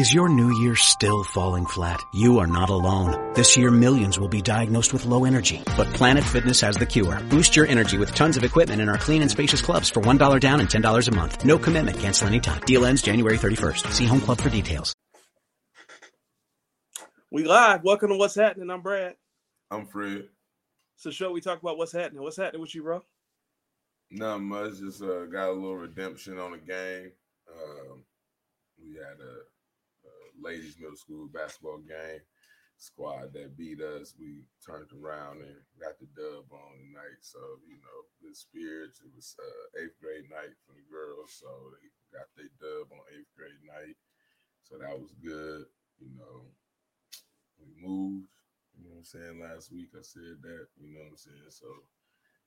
Is your new year still falling flat? You are not alone. This year, millions will be diagnosed with low energy. But Planet Fitness has the cure. Boost your energy with tons of equipment in our clean and spacious clubs for $1 down and $10 a month. No commitment. Cancel anytime. Deal ends January 31st. See Home Club for details. We live. Welcome to What's Happening. I'm Brad. I'm Fred. It's a show we talk about what's happening. What's happening with you, bro? Not much. Just uh, got a little redemption on the game. Um, we had a ladies middle school basketball game squad that beat us. We turned around and got the dub on tonight. So, you know, good spirits. It was uh, eighth grade night for the girls. So they got their dub on eighth grade night. So that was good. You know, we moved, you know I'm saying? Last week I said that, you know what I'm saying? So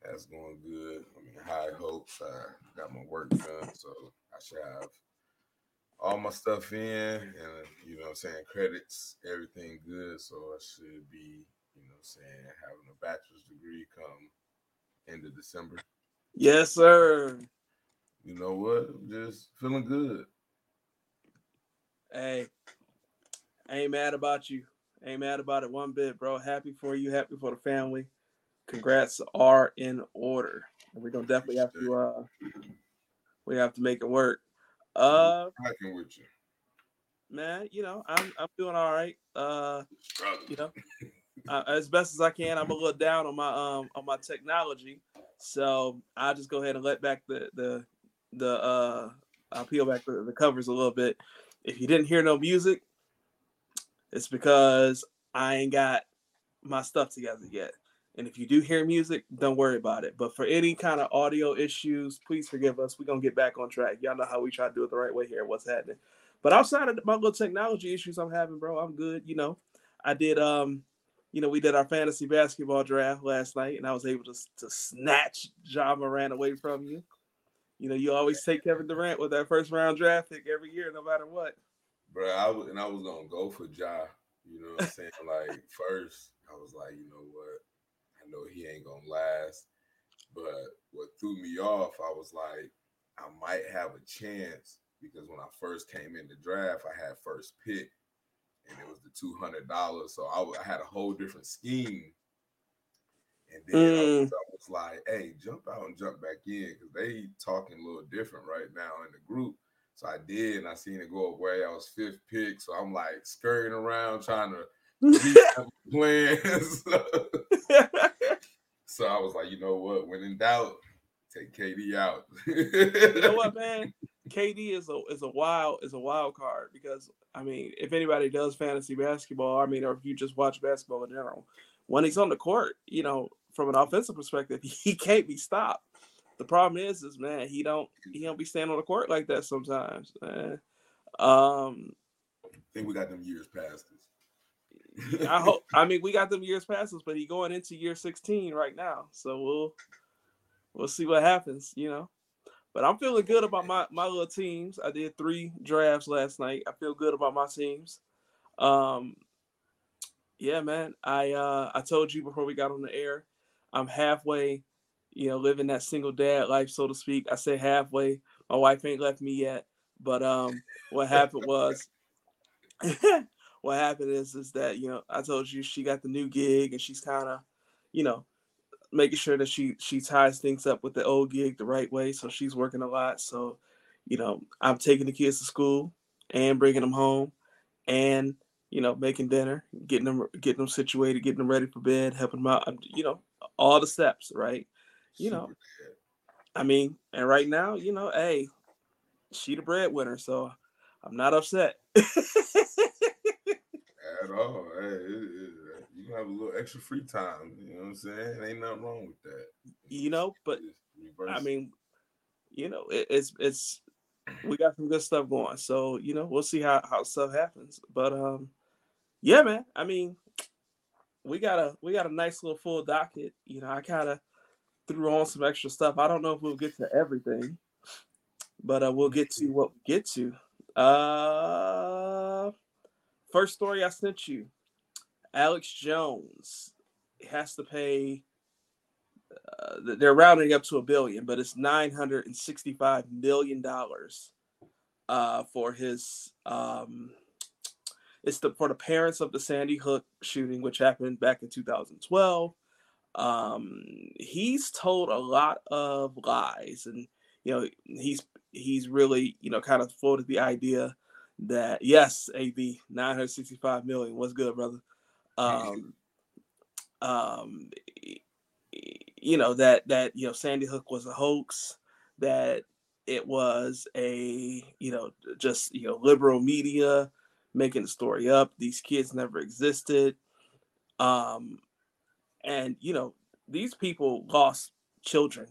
that's going good. I mean, high hopes. I got my work done. So I should have all my stuff in and you know I'm saying credits, everything good. So I should be, you know saying, having a bachelor's degree come end of December. Yes, sir. You know what? I'm just feeling good. Hey, ain't mad about you. Ain't mad about it one bit, bro. Happy for you, happy for the family. Congrats are in order. We're gonna definitely have to uh we have to make it work. Uh, with you, man. You know, I'm I'm doing all right. Uh, you know, uh, as best as I can. I'm a little down on my um on my technology, so I'll just go ahead and let back the the the uh I'll peel back the, the covers a little bit. If you didn't hear no music, it's because I ain't got my stuff together yet. And if you do hear music, don't worry about it. But for any kind of audio issues, please forgive us. We're gonna get back on track. Y'all know how we try to do it the right way here. What's happening? But outside of my little technology issues I'm having, bro, I'm good. You know, I did um, you know, we did our fantasy basketball draft last night, and I was able to to snatch Ja Morant away from you. You know, you always take Kevin Durant with that first round draft pick every year, no matter what. Bro, I was and I was gonna go for Ja. You know what I'm saying? like first, I was like, you know what? Know he ain't gonna last. But what threw me off, I was like, I might have a chance because when I first came in the draft, I had first pick, and it was the two hundred dollars. So I, I, had a whole different scheme. And then mm. I, was, I, was, like, "Hey, jump out and jump back in," because they talking a little different right now in the group. So I did, and I seen it go away. I was fifth pick, so I'm like scurrying around trying to plans. so I was like, you know what? When in doubt, take KD out. you know what, man? KD is a is a wild is a wild card because I mean, if anybody does fantasy basketball, I mean, or if you just watch basketball in general, when he's on the court, you know, from an offensive perspective, he can't be stopped. The problem is, is man, he don't he don't be standing on the court like that sometimes. Man. Um, I think we got them years past us. I hope. I mean, we got them years past us, but he going into year 16 right now, so we'll we'll see what happens. You know, but I'm feeling good about my my little teams. I did three drafts last night. I feel good about my teams. Um, yeah, man. I uh I told you before we got on the air, I'm halfway, you know, living that single dad life, so to speak. I say halfway. My wife ain't left me yet, but um, what happened was. what happened is is that you know I told you she got the new gig and she's kind of, you know, making sure that she she ties things up with the old gig the right way. So she's working a lot. So, you know, I'm taking the kids to school and bringing them home, and you know, making dinner, getting them getting them situated, getting them ready for bed, helping them out. You know, all the steps, right? You know, I mean, and right now, you know, hey, she the breadwinner, so I'm not upset. at all. Hey, it, it, you have a little extra free time. You know what I'm saying? Ain't nothing wrong with that. You know, but I mean, you know, it, it's it's we got some good stuff going. So you know, we'll see how how stuff happens. But um, yeah, man. I mean, we got a we got a nice little full docket. You know, I kind of threw on some extra stuff. I don't know if we'll get to everything, but uh, we'll get to what we get to. Uh, First story I sent you Alex Jones has to pay, uh, they're rounding up to a billion, but it's $965 million uh, for his um, it's the for the parents of the Sandy Hook shooting, which happened back in 2012. Um, he's told a lot of lies, and you know he's he's really you know kind of floated the idea that yes, AB 965 million was good, brother. Um, um, you know that that you know Sandy Hook was a hoax, that it was a you know just you know liberal media making the story up. These kids never existed. Um, and you know these people lost children,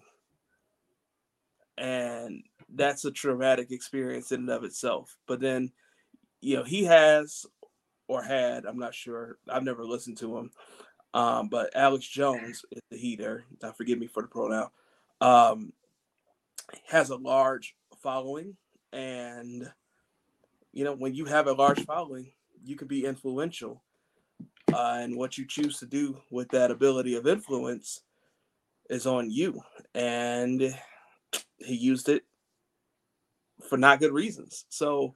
and that's a traumatic experience in and of itself. But then, you know, he has or had, I'm not sure, I've never listened to him. Um, but Alex Jones is the heater. Now, forgive me for the pronoun. Um, has a large following, and you know, when you have a large following, you can be influential. Uh, and what you choose to do with that ability of influence is on you. And he used it for not good reasons. So,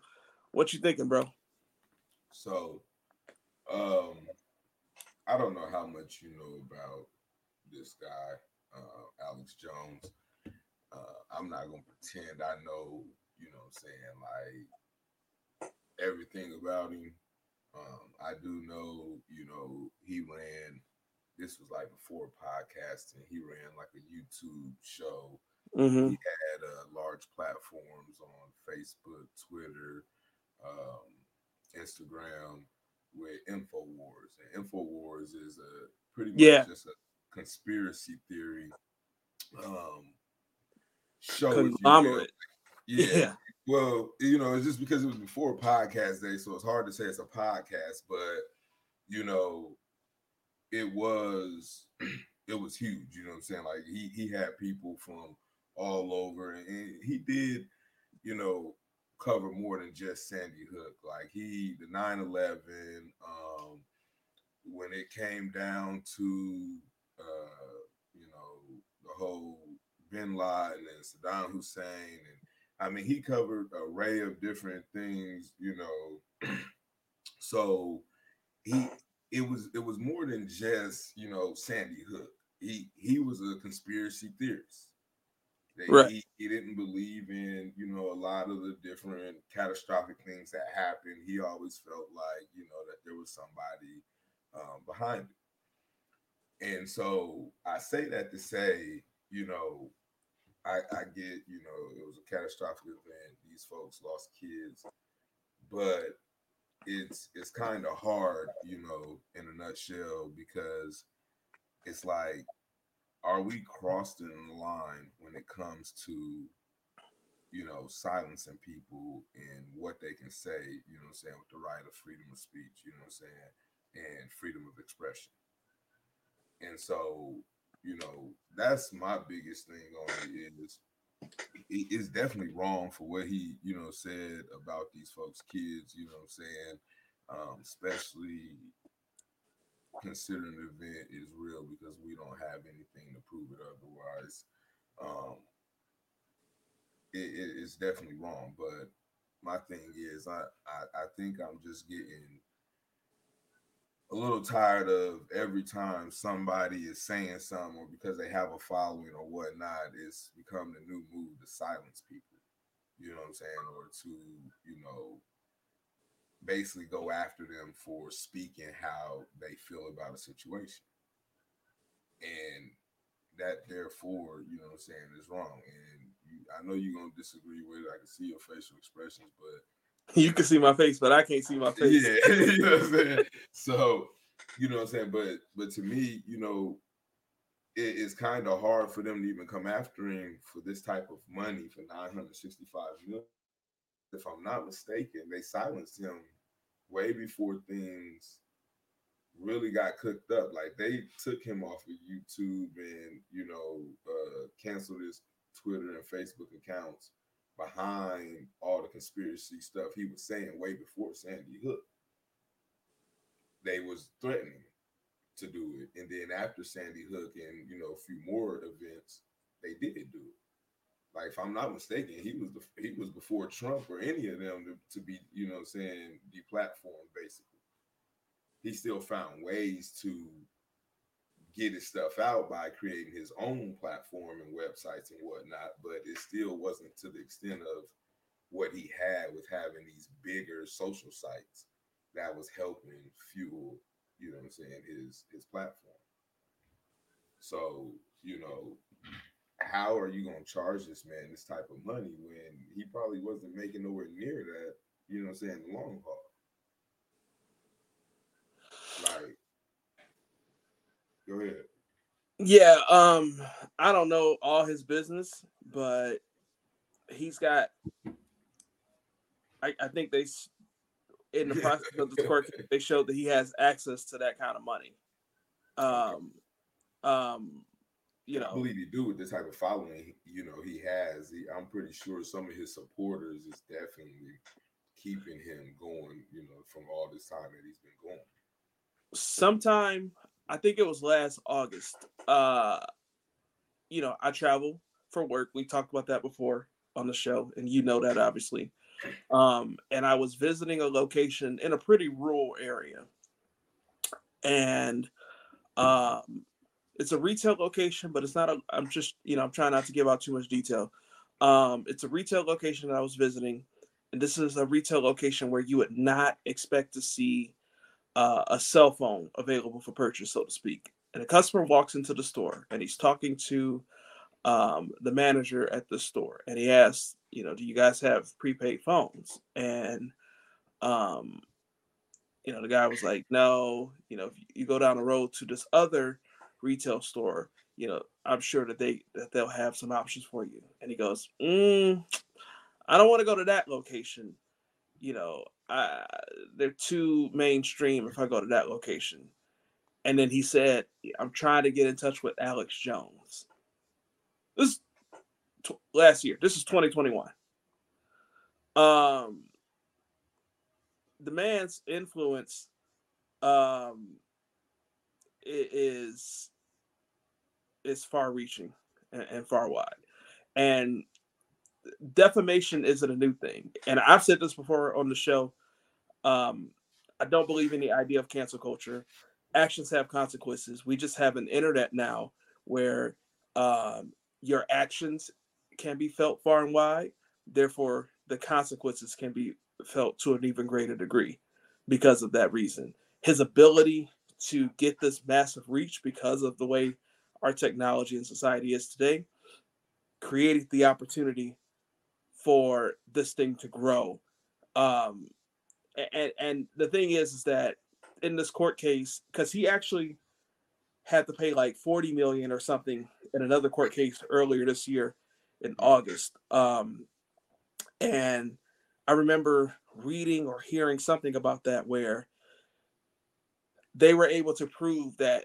what you thinking, bro? So, um, I don't know how much you know about this guy, uh, Alex Jones. Uh, I'm not gonna pretend I know, you know, what I'm saying like everything about him. Um, I do know, you know, he ran. This was like before podcasting. He ran like a YouTube show Mm-hmm. He had uh, large platforms on Facebook, Twitter, um, Instagram with Infowars. And Infowars is a pretty much yeah. just a conspiracy theory um, show. Conglomerate. Yeah. yeah. Well, you know, it's just because it was before podcast day, so it's hard to say it's a podcast, but you know, it was it was huge. You know what I'm saying? Like he he had people from all over. And he did, you know, cover more than just Sandy Hook. Like he, the 9 11, um, when it came down to, uh, you know, the whole bin Laden and Saddam Hussein. And I mean, he covered an array of different things, you know. so he, it was it was more than just you know Sandy Hook. He he was a conspiracy theorist. That right. he, he didn't believe in, you know, a lot of the different catastrophic things that happened. He always felt like, you know, that there was somebody um, behind it. And so I say that to say, you know, I, I get, you know, it was a catastrophic event. These folks lost kids, but it's it's kind of hard, you know, in a nutshell, because it's like are we crossing the line when it comes to you know silencing people and what they can say you know what i'm saying with the right of freedom of speech you know what i'm saying and freedom of expression? And so you know that's my biggest thing on it is it's definitely wrong for what he you know said about these folks kids you know what i'm saying um, especially considering the event is real because we don't have anything to prove it otherwise. Um, it, it, it's definitely wrong, but my thing is, I, I I think I'm just getting a little tired of every time somebody is saying something or because they have a following or whatnot, it's become the new move to silence people. You know what I'm saying? Or to, you know, basically go after them for speaking how they feel about a situation. And that therefore, you know what I'm saying, is wrong. And you, I know you're gonna disagree with it. I can see your facial expressions, but you can see my face, but I can't see my face. Yeah, you know what I'm saying? So, you know what I'm saying? But but to me, you know, it is kind of hard for them to even come after him for this type of money for 965 million. If I'm not mistaken, they silenced him way before things really got cooked up. Like they took him off of YouTube and you know uh, canceled his Twitter and Facebook accounts behind all the conspiracy stuff he was saying way before Sandy Hook. They was threatening to do it, and then after Sandy Hook and you know a few more events, they did do it. Like if I'm not mistaken, he was the, he was before Trump or any of them to, to be, you know, saying deplatformed. Basically, he still found ways to get his stuff out by creating his own platform and websites and whatnot, but it still wasn't to the extent of what he had with having these bigger social sites that was helping fuel, you know what I'm saying, his his platform. So, you know, how are you gonna charge this man this type of money when he probably wasn't making nowhere near that, you know what I'm saying, the long haul? Like, go ahead. Yeah, um, I don't know all his business, but he's got. I, I think they, in the process of the court, they showed that he has access to that kind of money. Um, um, you know, I believe he do with the type of following you know he has. He, I'm pretty sure some of his supporters is definitely keeping him going. You know, from all this time that he's been going. Sometime I think it was last August. Uh, you know, I travel for work. We talked about that before on the show, and you know that obviously. Um, and I was visiting a location in a pretty rural area, and um, it's a retail location, but it's not a. I'm just you know I'm trying not to give out too much detail. Um, it's a retail location that I was visiting, and this is a retail location where you would not expect to see uh, a cell phone available for purchase, so to speak. And a customer walks into the store and he's talking to um, the manager at the store, and he asks, you know, do you guys have prepaid phones? And um, you know, the guy was like, no. You know, if you go down the road to this other retail store, you know, I'm sure that they that they'll have some options for you. And he goes, mm, I don't want to go to that location. You know, I, they're too mainstream if I go to that location. And then he said, I'm trying to get in touch with Alex Jones. This t- last year. This is 2021. Um, the man's influence um is is far reaching and, and far wide. And defamation isn't a new thing. And I've said this before on the show. Um, I don't believe in the idea of cancel culture. Actions have consequences. We just have an internet now where um, your actions can be felt far and wide. Therefore, the consequences can be felt to an even greater degree because of that reason. His ability to get this massive reach because of the way our technology and society is today created the opportunity for this thing to grow. Um, and and the thing is, is that in this court case, because he actually had to pay like 40 million or something in another court case earlier this year in August. Um, and I remember reading or hearing something about that where they were able to prove that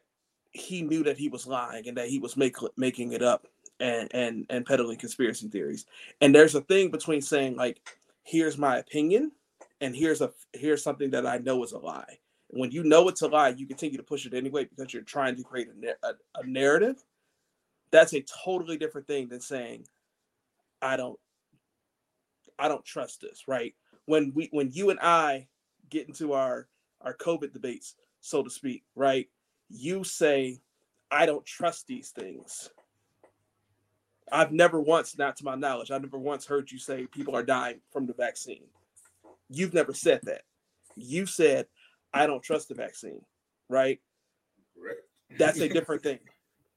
he knew that he was lying and that he was make, making it up and and and peddling conspiracy theories. And there's a thing between saying like, here's my opinion, and here's a here's something that I know is a lie. And when you know it's a lie, you continue to push it anyway because you're trying to create a, a, a narrative. That's a totally different thing than saying, I don't I don't trust this, right? When we when you and I get into our our COVID debates, so to speak, right? You say, I don't trust these things. I've never once, not to my knowledge, I've never once heard you say people are dying from the vaccine. You've never said that. You said, I don't trust the vaccine, right? Right. That's a different thing.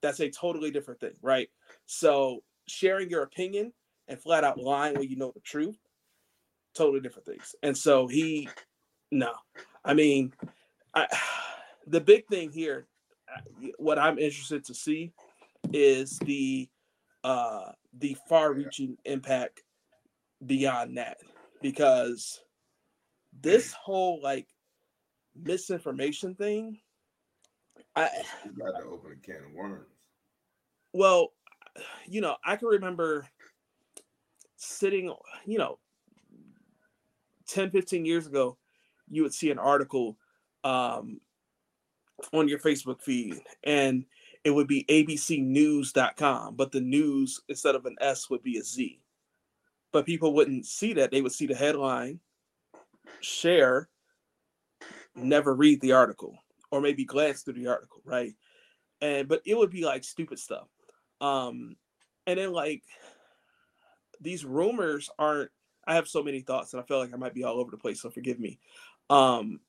That's a totally different thing, right? So sharing your opinion and flat out lying when you know the truth, totally different things. And so he, no, I mean, I, the big thing here, uh, what I'm interested to see is the uh the far-reaching impact beyond that because this whole like misinformation thing i You got to open a can of worms. well you know i can remember sitting you know 10 15 years ago you would see an article um on your facebook feed and it would be abcnews.com, but the news instead of an S would be a Z. But people wouldn't see that. They would see the headline, share, never read the article, or maybe glance through the article, right? And but it would be like stupid stuff. Um, and then like these rumors aren't I have so many thoughts and I feel like I might be all over the place, so forgive me. Um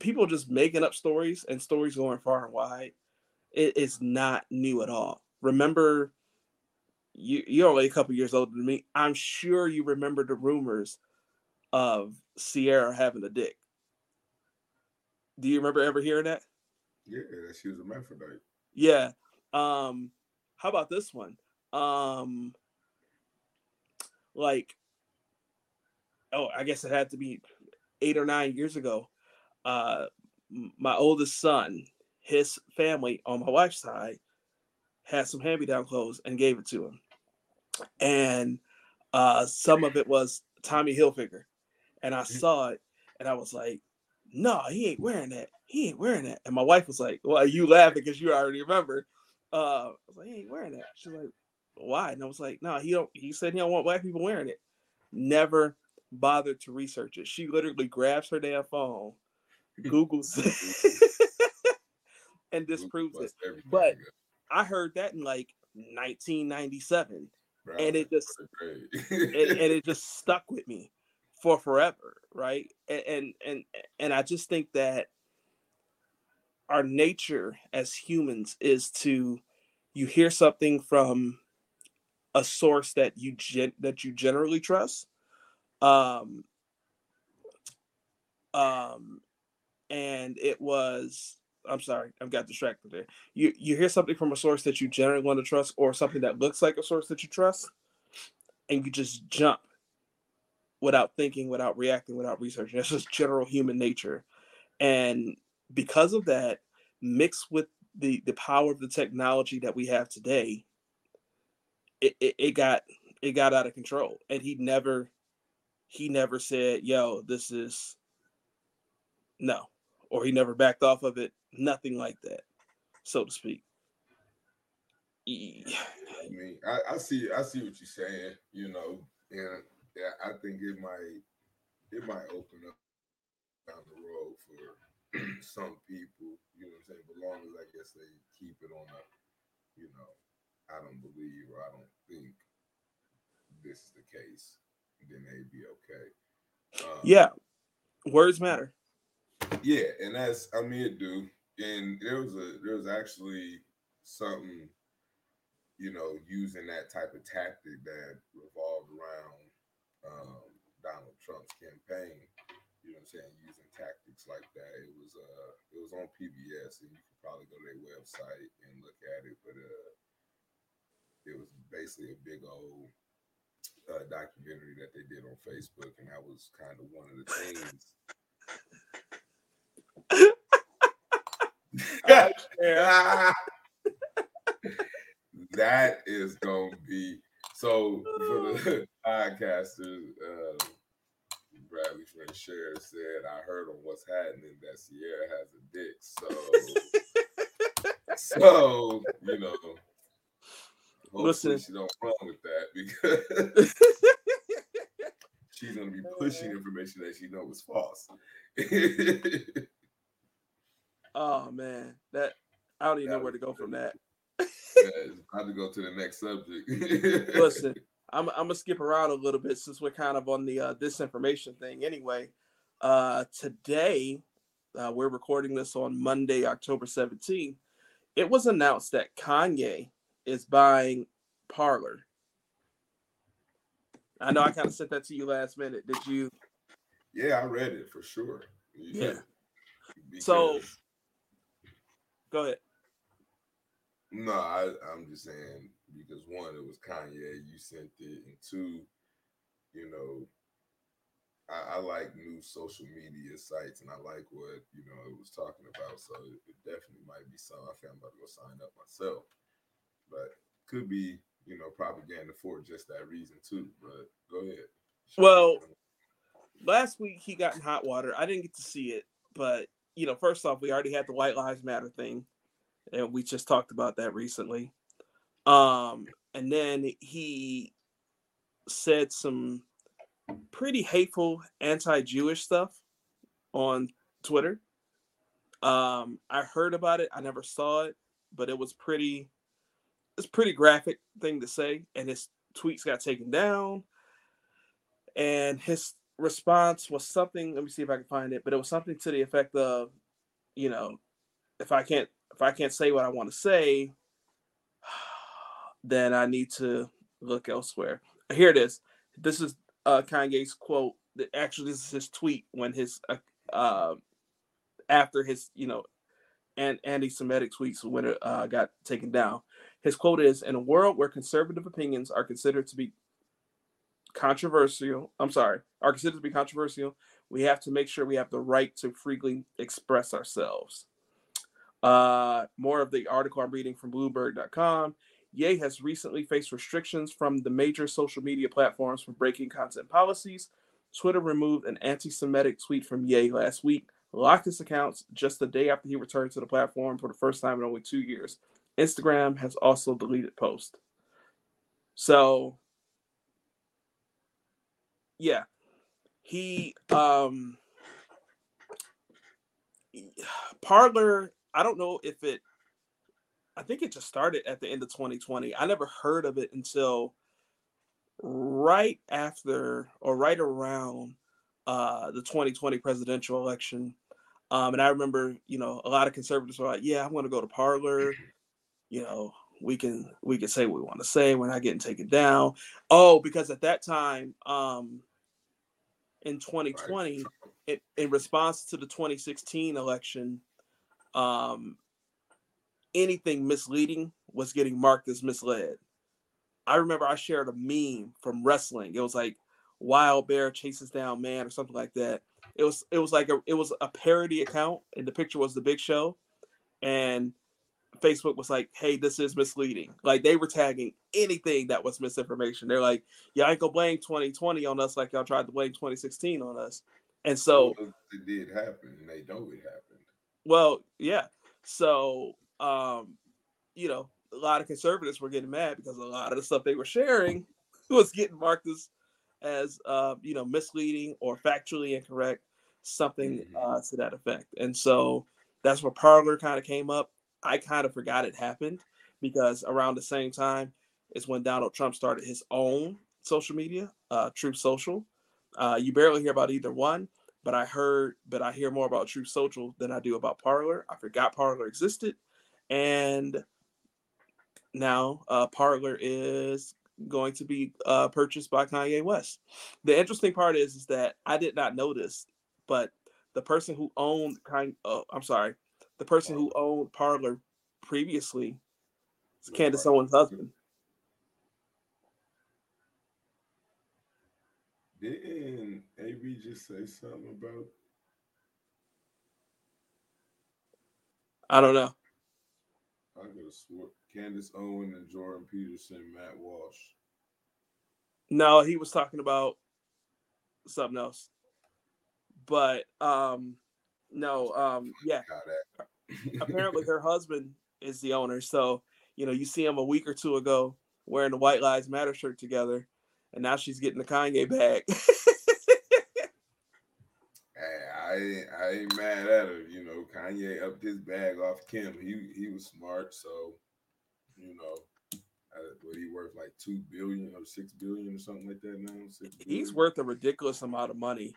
people just making up stories and stories going far and wide it is not new at all. Remember, you you're only a couple years older than me. I'm sure you remember the rumors of Ciara having a dick. Do you remember ever hearing that? Yeah, she was a hermaphrodite. Yeah. Um, how about this one? Um, like, oh, I guess it had to be eight or nine years ago. Uh, my oldest son, his family on my wife's side had some hand-me-down clothes and gave it to him. And uh, some of it was Tommy Hilfiger. And I mm. saw it and I was like, no, he ain't wearing that. He ain't wearing that. And my wife was like, well, you laughing because you already remember. Uh, I was like, he ain't wearing that. She's like, why? And I was like, no, he don't. He said he don't want black people wearing it. Never bothered to research it. She literally grabs her damn phone, Google's and disproves it. But I heard that in like 1997, right. and it just and, and, it just stuck with me for forever, right? And, and and and I just think that our nature as humans is to you hear something from a source that you gen- that you generally trust um um and it was I'm sorry, I've got distracted there. You you hear something from a source that you generally want to trust, or something that looks like a source that you trust, and you just jump without thinking, without reacting, without researching. That's just general human nature, and because of that, mixed with the the power of the technology that we have today, it, it, it got it got out of control, and he never he never said, "Yo, this is." No, or he never backed off of it. Nothing like that, so to speak. Yeah. I mean, I, I see, I see what you're saying. You know, and yeah, I think it might, it might open up down the road for some people. You know what I'm saying? But long as I guess they keep it on a, you know, I don't believe or I don't think this is the case, then they'd be okay. Um, yeah, words matter. Yeah, and that's I mean it do. And there was a there was actually something, you know, using that type of tactic that revolved around um, Donald Trump's campaign. You know what I'm saying? Using tactics like that. It was uh it was on PBS and you could probably go to their website and look at it, but uh it was basically a big old uh, documentary that they did on Facebook, and that was kind of one of the things that is gonna be so for the podcasters. Uh, Bradley friend Cher said, "I heard on what's happening that Ciara has a dick." So, so you know, hopefully she don't run with that because she's gonna be pushing information that she knows is false. Oh man, that I don't even know where to go from that. yeah, it's to go to the next subject. Listen, I'm I'm gonna skip around a little bit since we're kind of on the uh, disinformation thing. Anyway, uh, today uh, we're recording this on Monday, October 17th. It was announced that Kanye is buying Parler. I know I kind of sent that to you last minute. Did you? Yeah, I read it for sure. Yeah. Because so Go ahead. No, I, I'm just saying because one, it was Kanye, you sent it, and two, you know, I, I, like new social media sites and I like what you know it was talking about. So it, it definitely might be something. I think I'm about to go sign up myself, but could be you know propaganda for just that reason too. But go ahead. Well, last week he got in hot water. I didn't get to see it, but you know, first off, we already had the White Lives Matter thing. and we just talked about that recently. Um, and then he said some pretty hateful anti-Jewish stuff on Twitter. Um, I heard about it. I never saw it, but it was pretty. It's pretty graphic thing to say, and his tweets got taken down. And his response was something. Let me see if I can find it, but it was something to the effect of, you know, if I can't if I can't say what I want to say, then I need to look elsewhere. Here it is. This is uh, Kanye's quote. That Actually, this is his tweet when his uh, uh after his you know and anti-Semitic tweets when it uh, got taken down. His quote is: "In a world where conservative opinions are considered to be controversial, I'm sorry, are considered to be controversial, we have to make sure we have the right to freely express ourselves." Uh, more of the article I'm reading from Bloomberg.com. Ye has recently faced restrictions from the major social media platforms for breaking content policies. Twitter removed an anti Semitic tweet from Ye last week, locked his accounts just the day after he returned to the platform for the first time in only two years. Instagram has also deleted posts. So, yeah, he, um, Parler, I don't know if it I think it just started at the end of 2020. I never heard of it until right after or right around uh, the 2020 presidential election. Um, and I remember, you know, a lot of conservatives were like, "Yeah, I'm going to go to Parler." You know, we can we can say what we want to say. We're not getting taken down." Oh, because at that time, um, in 2020, it, in response to the 2016 election, um, anything misleading was getting marked as misled. I remember I shared a meme from wrestling. It was like wild bear chases down man or something like that. It was it was like a it was a parody account and the picture was the big show and Facebook was like, "Hey, this is misleading." Like they were tagging anything that was misinformation. They're like, y'all ain't gonna blame 2020 on us like y'all tried to blame 2016 on us." And so it did happen, and they know it happened. Well, yeah. So um, you know, a lot of conservatives were getting mad because a lot of the stuff they were sharing was getting marked as, as uh, you know, misleading or factually incorrect, something mm-hmm. uh, to that effect. And so that's where Parler kind of came up. I kind of forgot it happened because around the same time is when Donald Trump started his own social media, uh, Social. Uh, you barely hear about either one, but I heard, but I hear more about Truth Social than I do about Parler. I forgot Parler existed and now uh, Parler is going to be uh, purchased by Kanye West. The interesting part is, is that I did not notice, but the person who owned Kanye, oh, I'm sorry, the person who owned Parler previously is Candace Owens' husband. Didn't AB just say something about? I don't know. I could have swore Candace Owen and Jordan Peterson, Matt Walsh. No, he was talking about something else. But um no, um yeah. Apparently her husband is the owner. So, you know, you see him a week or two ago wearing the White Lives Matter shirt together, and now she's getting the Kanye bag. I ain't, I ain't mad at her. You know, Kanye upped his bag off Kim. He he was smart, so you know, uh, what he worth like two billion or six billion or something like that now. He's worth a ridiculous amount of money.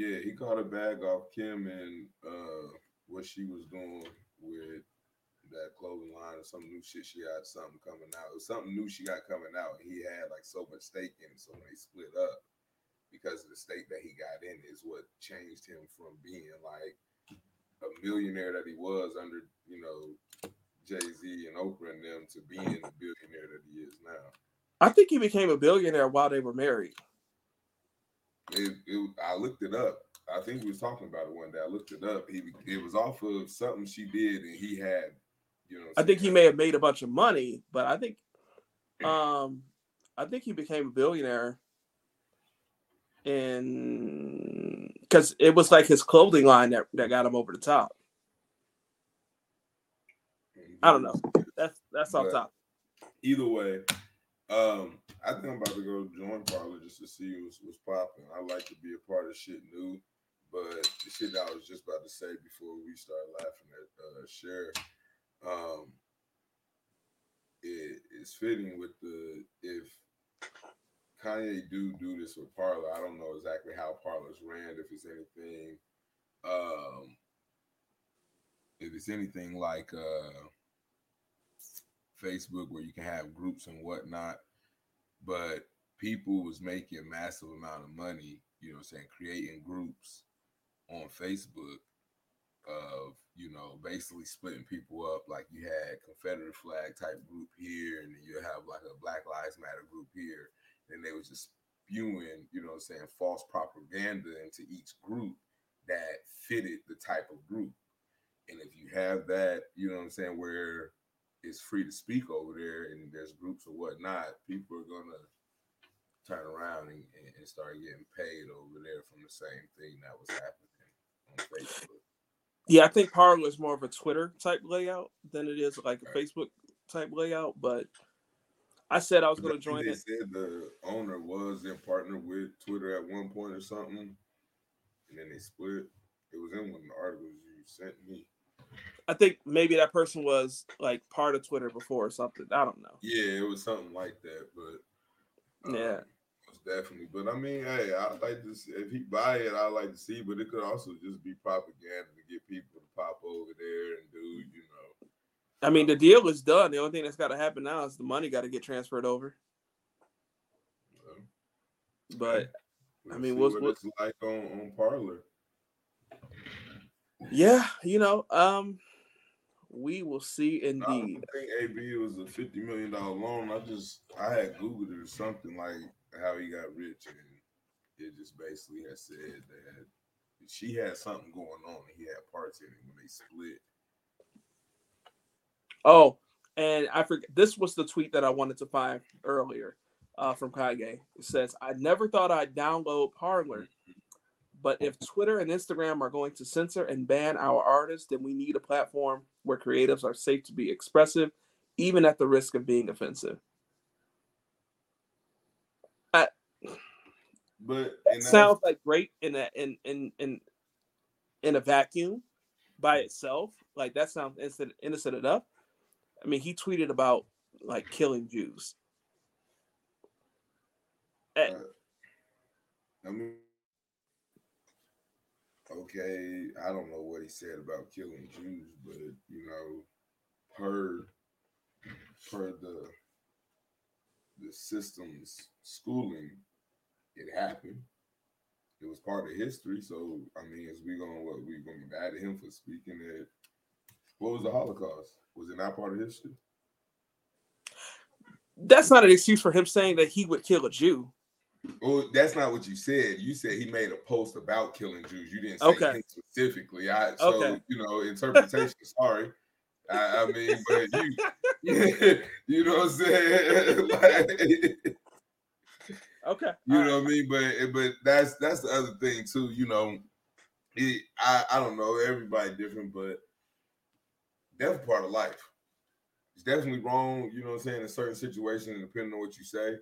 Yeah, he caught a bag off Kim and uh, what she was doing with that clothing line or some new shit she had something coming out. It was something new she got coming out. He had like so much stake in it. So when they split up, because of the state that he got in is what changed him from being like a millionaire that he was under, you know, Jay Z and Oprah and them to being the billionaire that he is now. I think he became a billionaire while they were married. It, it, I looked it up. I think we was talking about it one day. I looked it up. He it was off of something she did, and he had, you know. I think he may have made a bunch of money, but I think, um, I think he became a billionaire and because it was like his clothing line that, that got him over the top. I don't know. That's that's off top. Either way, um, I think I'm about to go join Parler just to see what's, what's popping. I like to be a part of shit new, but the shit that I was just about to say before we start laughing at uh, Cher, um, it is fitting with the if Kanye do do this with Parler. I don't know exactly how Parler's ran. If it's anything, um, if it's anything like uh, Facebook where you can have groups and whatnot, but people was making a massive amount of money. You know, I'm saying creating groups on Facebook of you know basically splitting people up. Like you had Confederate flag type group here, and then you have like a Black Lives Matter group here and they was just spewing, you know, saying false propaganda into each group that fitted the type of group. And if you have that, you know what I'm saying, where it's free to speak over there and there's groups or whatnot, people are gonna turn around and, and start getting paid over there from the same thing that was happening on Facebook. Yeah, I think Parler is more of a Twitter type layout than it is like a Facebook type layout, but I said I was going to join they it. said the owner was in partner with Twitter at one point or something, and then they split. It was in one of the articles you sent me. I think maybe that person was like part of Twitter before or something. I don't know. Yeah, it was something like that, but um, yeah, definitely. But I mean, hey, I like to see, if he buy it, I like to see. But it could also just be propaganda to get people to pop over there and do, you know, I mean, the deal is done. The only thing that's got to happen now is the money got to get transferred over. but we'll I mean, what's what it's like on on Parler? Yeah, you know, um, we will see indeed. I think AB was a fifty million dollar loan. I just I had googled it or something like how he got rich, and it just basically has said that she had something going on, and he had parts in it when they split Oh, and I forget this was the tweet that I wanted to find earlier uh, from Kage. It says, I never thought I'd download Parler, but if Twitter and Instagram are going to censor and ban our artists, then we need a platform where creatives are safe to be expressive, even at the risk of being offensive. I, but it sounds like great in a in in in in a vacuum by itself. Like that sounds innocent, innocent enough. I mean, he tweeted about like killing Jews. Uh, I mean, okay, I don't know what he said about killing Jews, but you know, per per the the system's schooling, it happened. It was part of history. So I mean, as we gonna what we gonna at him for speaking it? What was the Holocaust? Was it not part of history? That's not an excuse for him saying that he would kill a Jew. Well, that's not what you said. You said he made a post about killing Jews. You didn't say okay. specifically. I so okay. you know interpretation. sorry, I, I, mean, but you, you know what I'm saying? like, okay, you All know right. what I mean. But but that's that's the other thing too. You know, it, I I don't know. Everybody different, but definitely part of life. It's definitely wrong, you know what I'm saying, in certain situations, depending on what you say.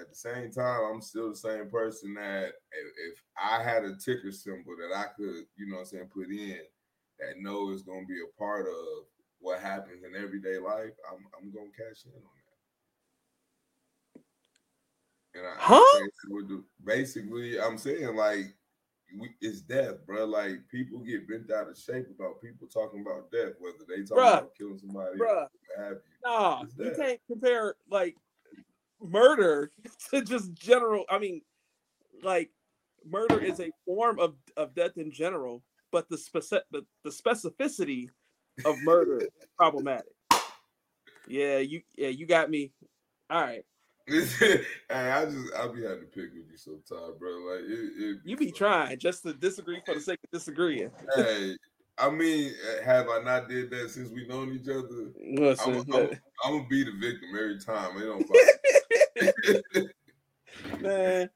At the same time, I'm still the same person that if, I had a ticker symbol that I could, you know what I'm saying, put in that know is going to be a part of what happens in everyday life, I'm, I'm going to cash in on that. And I, huh? basically, I'm saying like we, it's death, bro. Like people get bent out of shape about people talking about death, whether they talk about killing somebody Bruh. or have you. Nah, you can't compare like murder to just general. I mean, like murder is a form of, of death in general, but the specific the, the specificity of murder is problematic. Yeah, you yeah, you got me. All right. hey, I just I be having to pick with you sometimes, bro. Like it, it you be trying just to disagree for the sake of disagreeing. Hey, I mean, have I not did that since we known each other? Listen, I'm, I'm, I'm, gonna be the victim every time. It don't Man,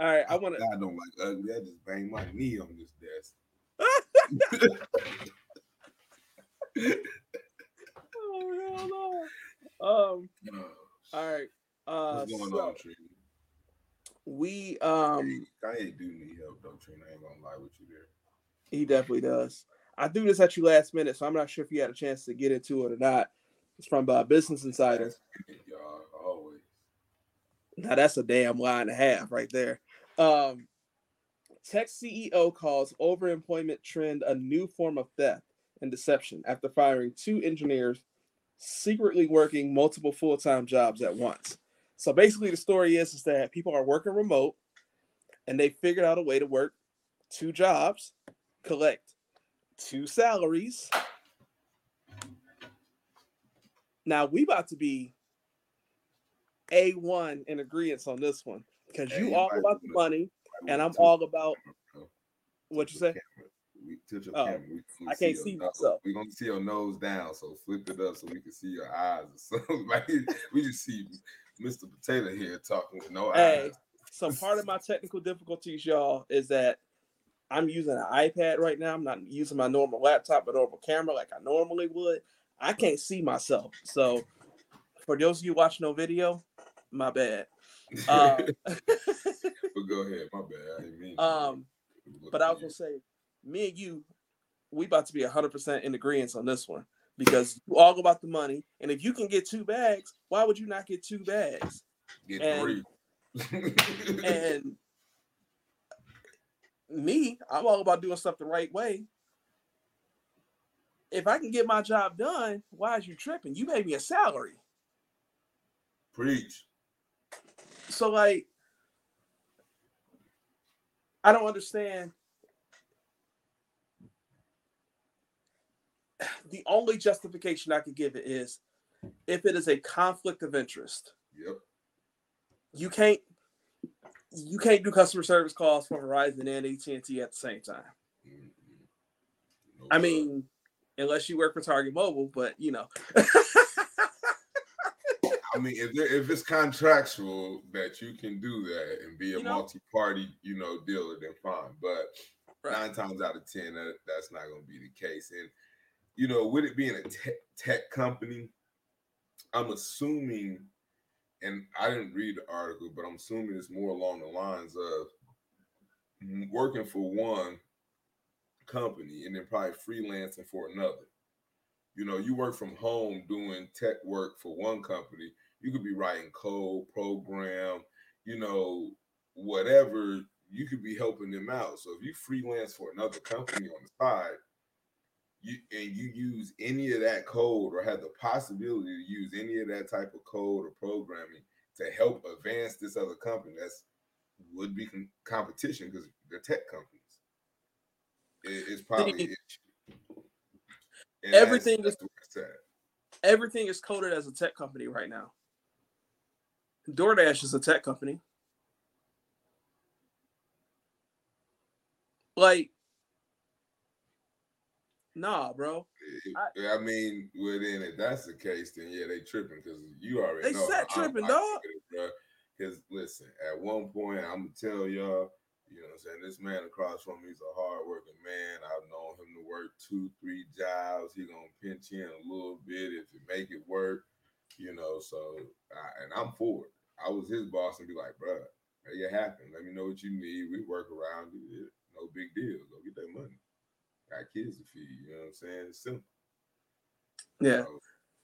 all right. I want to. I don't like ugly. I just bang my knee on this desk. Oh no! Um. All right. Uh, What's going so on, Trina? we um Kanye do need help though, Trina. I ain't gonna lie with you there. he definitely does. I threw this at you last minute, so I'm not sure if you had a chance to get into it or not. It's from uh, Business Insider. Y'all always. Now that's a damn lie and a half right there. Um, tech CEO calls overemployment trend a new form of theft and deception after firing two engineers secretly working multiple full-time jobs at once. So basically the story is, is that people are working remote and they figured out a way to work two jobs, collect two salaries. Now we about to be A1 in agreement on this one because you all about the money and I'm all about what you say. We tilt your Oh, camera. We can I can't your see myself. We're gonna see your nose down, so flip it up so we can see your eyes. or something. like we just see Mr. Potato here talking with no Hey, eyes. so part of my technical difficulties, y'all, is that I'm using an iPad right now. I'm not using my normal laptop, but normal camera like I normally would. I can't see myself. So for those of you watching no video, my bad. Um, but go ahead, my bad. I didn't mean. um, but I was gonna say, me and you, we about to be hundred percent in agreement on this one because you all about the money, and if you can get two bags, why would you not get two bags? get and- three. And me, I'm all about doing stuff the right way. If I can get my job done, why is you tripping? You pay me a salary. Preach. So like I don't understand. The only justification I could give it is if it is a conflict of interest. Yep. You can't you can't do customer service calls for Verizon and AT&T at the same time. Mhm. No I mean, unless you work for Target Mobile, but you know. I mean, if there, if it's contractual that you can do that and be a You know? multi-party, you know, dealer, then fine. But Right. nine times out of ten, that, that's not going to be the case. And you know, with it being a tech, tech company, I'm assuming, and I didn't read the article, but I'm assuming it's more along the lines of working for one company and then probably freelancing for another. You know, you work from home doing tech work for one company. You could be writing code, program, you know, whatever. You could be helping them out. So if you freelance for another company on the side, you and you use any of that code or have the possibility to use any of that type of code or programming to help advance this other company, that's would be com- competition because they're tech companies. It- it's probably an issue. And Everything that's is-. Everything is coded as a tech company right now. DoorDash is a tech company. Like, nah, bro. I- I, mean, well, then if that's the case, then yeah, they tripping because you already They know. set tripping, dog. Because listen, at one point, I'm gonna tell y'all, you know, what I'm saying this man across from me is a hardworking man. I've known him to work two, three jobs. He gonna pinch in a little bit if you make it work, you know. So, I, and I'm for it. I was his boss and be like, bruh, make it happen. Let me know what you need. We work around it. No big deal. Go get that money. Got kids to feed. You know what I'm saying? It's simple. Yeah. So,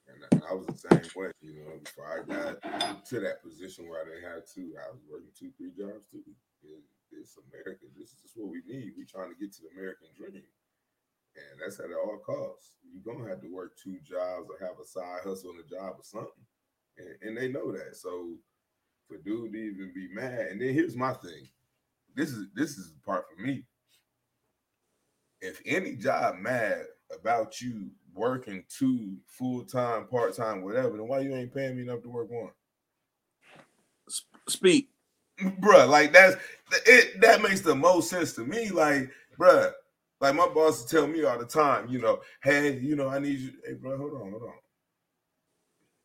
and, I- I was the same way, you know, before I got to that position where I didn't have to, I was working two, three jobs too. It, it's America. This is just what we need. We trying to get to the American dream. And that's at all costs. You're gonna have to work two jobs or have a side hustle and a job or something. And, and they know that. So for dude to even be mad, and then here's my thing. This is this is the part for me. If any job mad about you working two full time, part time, whatever, then why you ain't paying me enough to work one? Speak. bruh, like that's it that makes the most sense to me. Like, bruh, like my boss tell me all the time, you know, hey, you know, I need you. Hey, bro, hold on, hold on.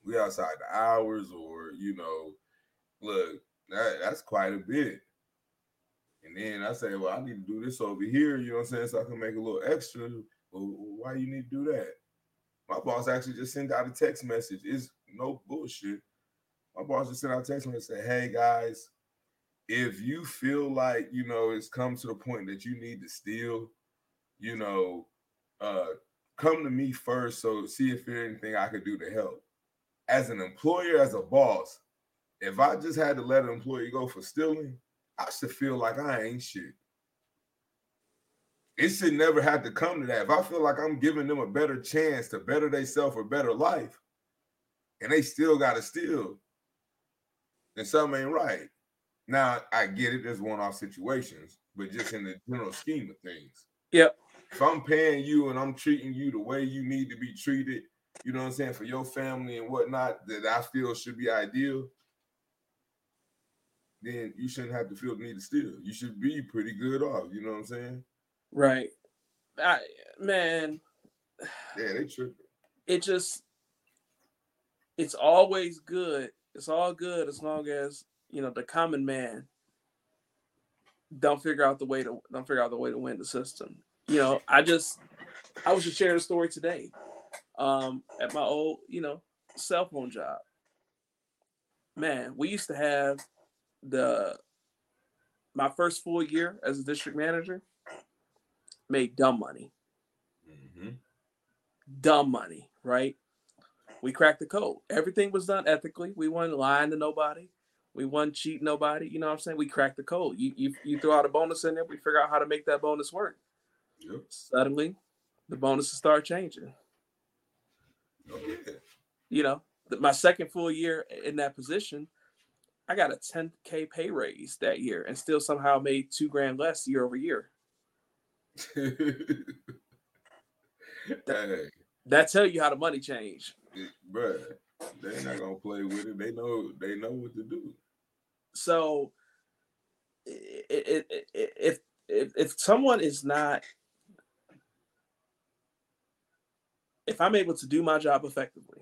We outside the hours, or you know, look, that, that's quite a bit. And then I say, well, I need to do this over here, you know what I'm saying, so I can make a little extra. Well, why you need to do that? My boss actually just sent out a text message. Is no bullshit. My boss just sent out a text message saying, "Hey guys, if you feel like you know it's come to the point that you need to steal, you know, uh, come to me first. So see if there's anything I could do to help. As an employer, as a boss, if I just had to let an employee go for stealing, I should feel like I ain't shit. It should never have to come to that. If I feel like I'm giving them a better chance to better themselves or better life, and they still got to steal, then something ain't right. Now I get it. There's one-off situations, but just in the general scheme of things. Yep. If I'm paying you and I'm treating you the way you need to be treated, you know what I'm saying, for your family and whatnot, that I feel should be ideal, then you shouldn't have to feel the need to steal. You should be pretty good off. You know what I'm saying? Right. I man. Yeah, they tripping. It just it's always good. It's all good as long as you know the common man don't figure out the way to don't figure out the way to win the system. You know, I just I was just sharing a story today um at my old, you know, cell phone job. Man, we used to have the my first full year as a district manager made dumb money. Mm-hmm. Dumb money, right? We cracked the code. Everything was done ethically. We weren't lying to nobody. We weren't cheating nobody. You know what I'm saying? We cracked the code. You you you throw out a bonus in there. We figure out how to make that bonus work. Yep. Suddenly, the bonuses start changing. Oh, yeah. You know, my second full year in that position, I got a 10k pay raise that year, and still somehow made two grand less year over year. hey, That tell you how the money changed. bruh, they're not gonna play with it. They know they know what to do. So, it, it, if if if someone is not, if I'm able to do my job effectively,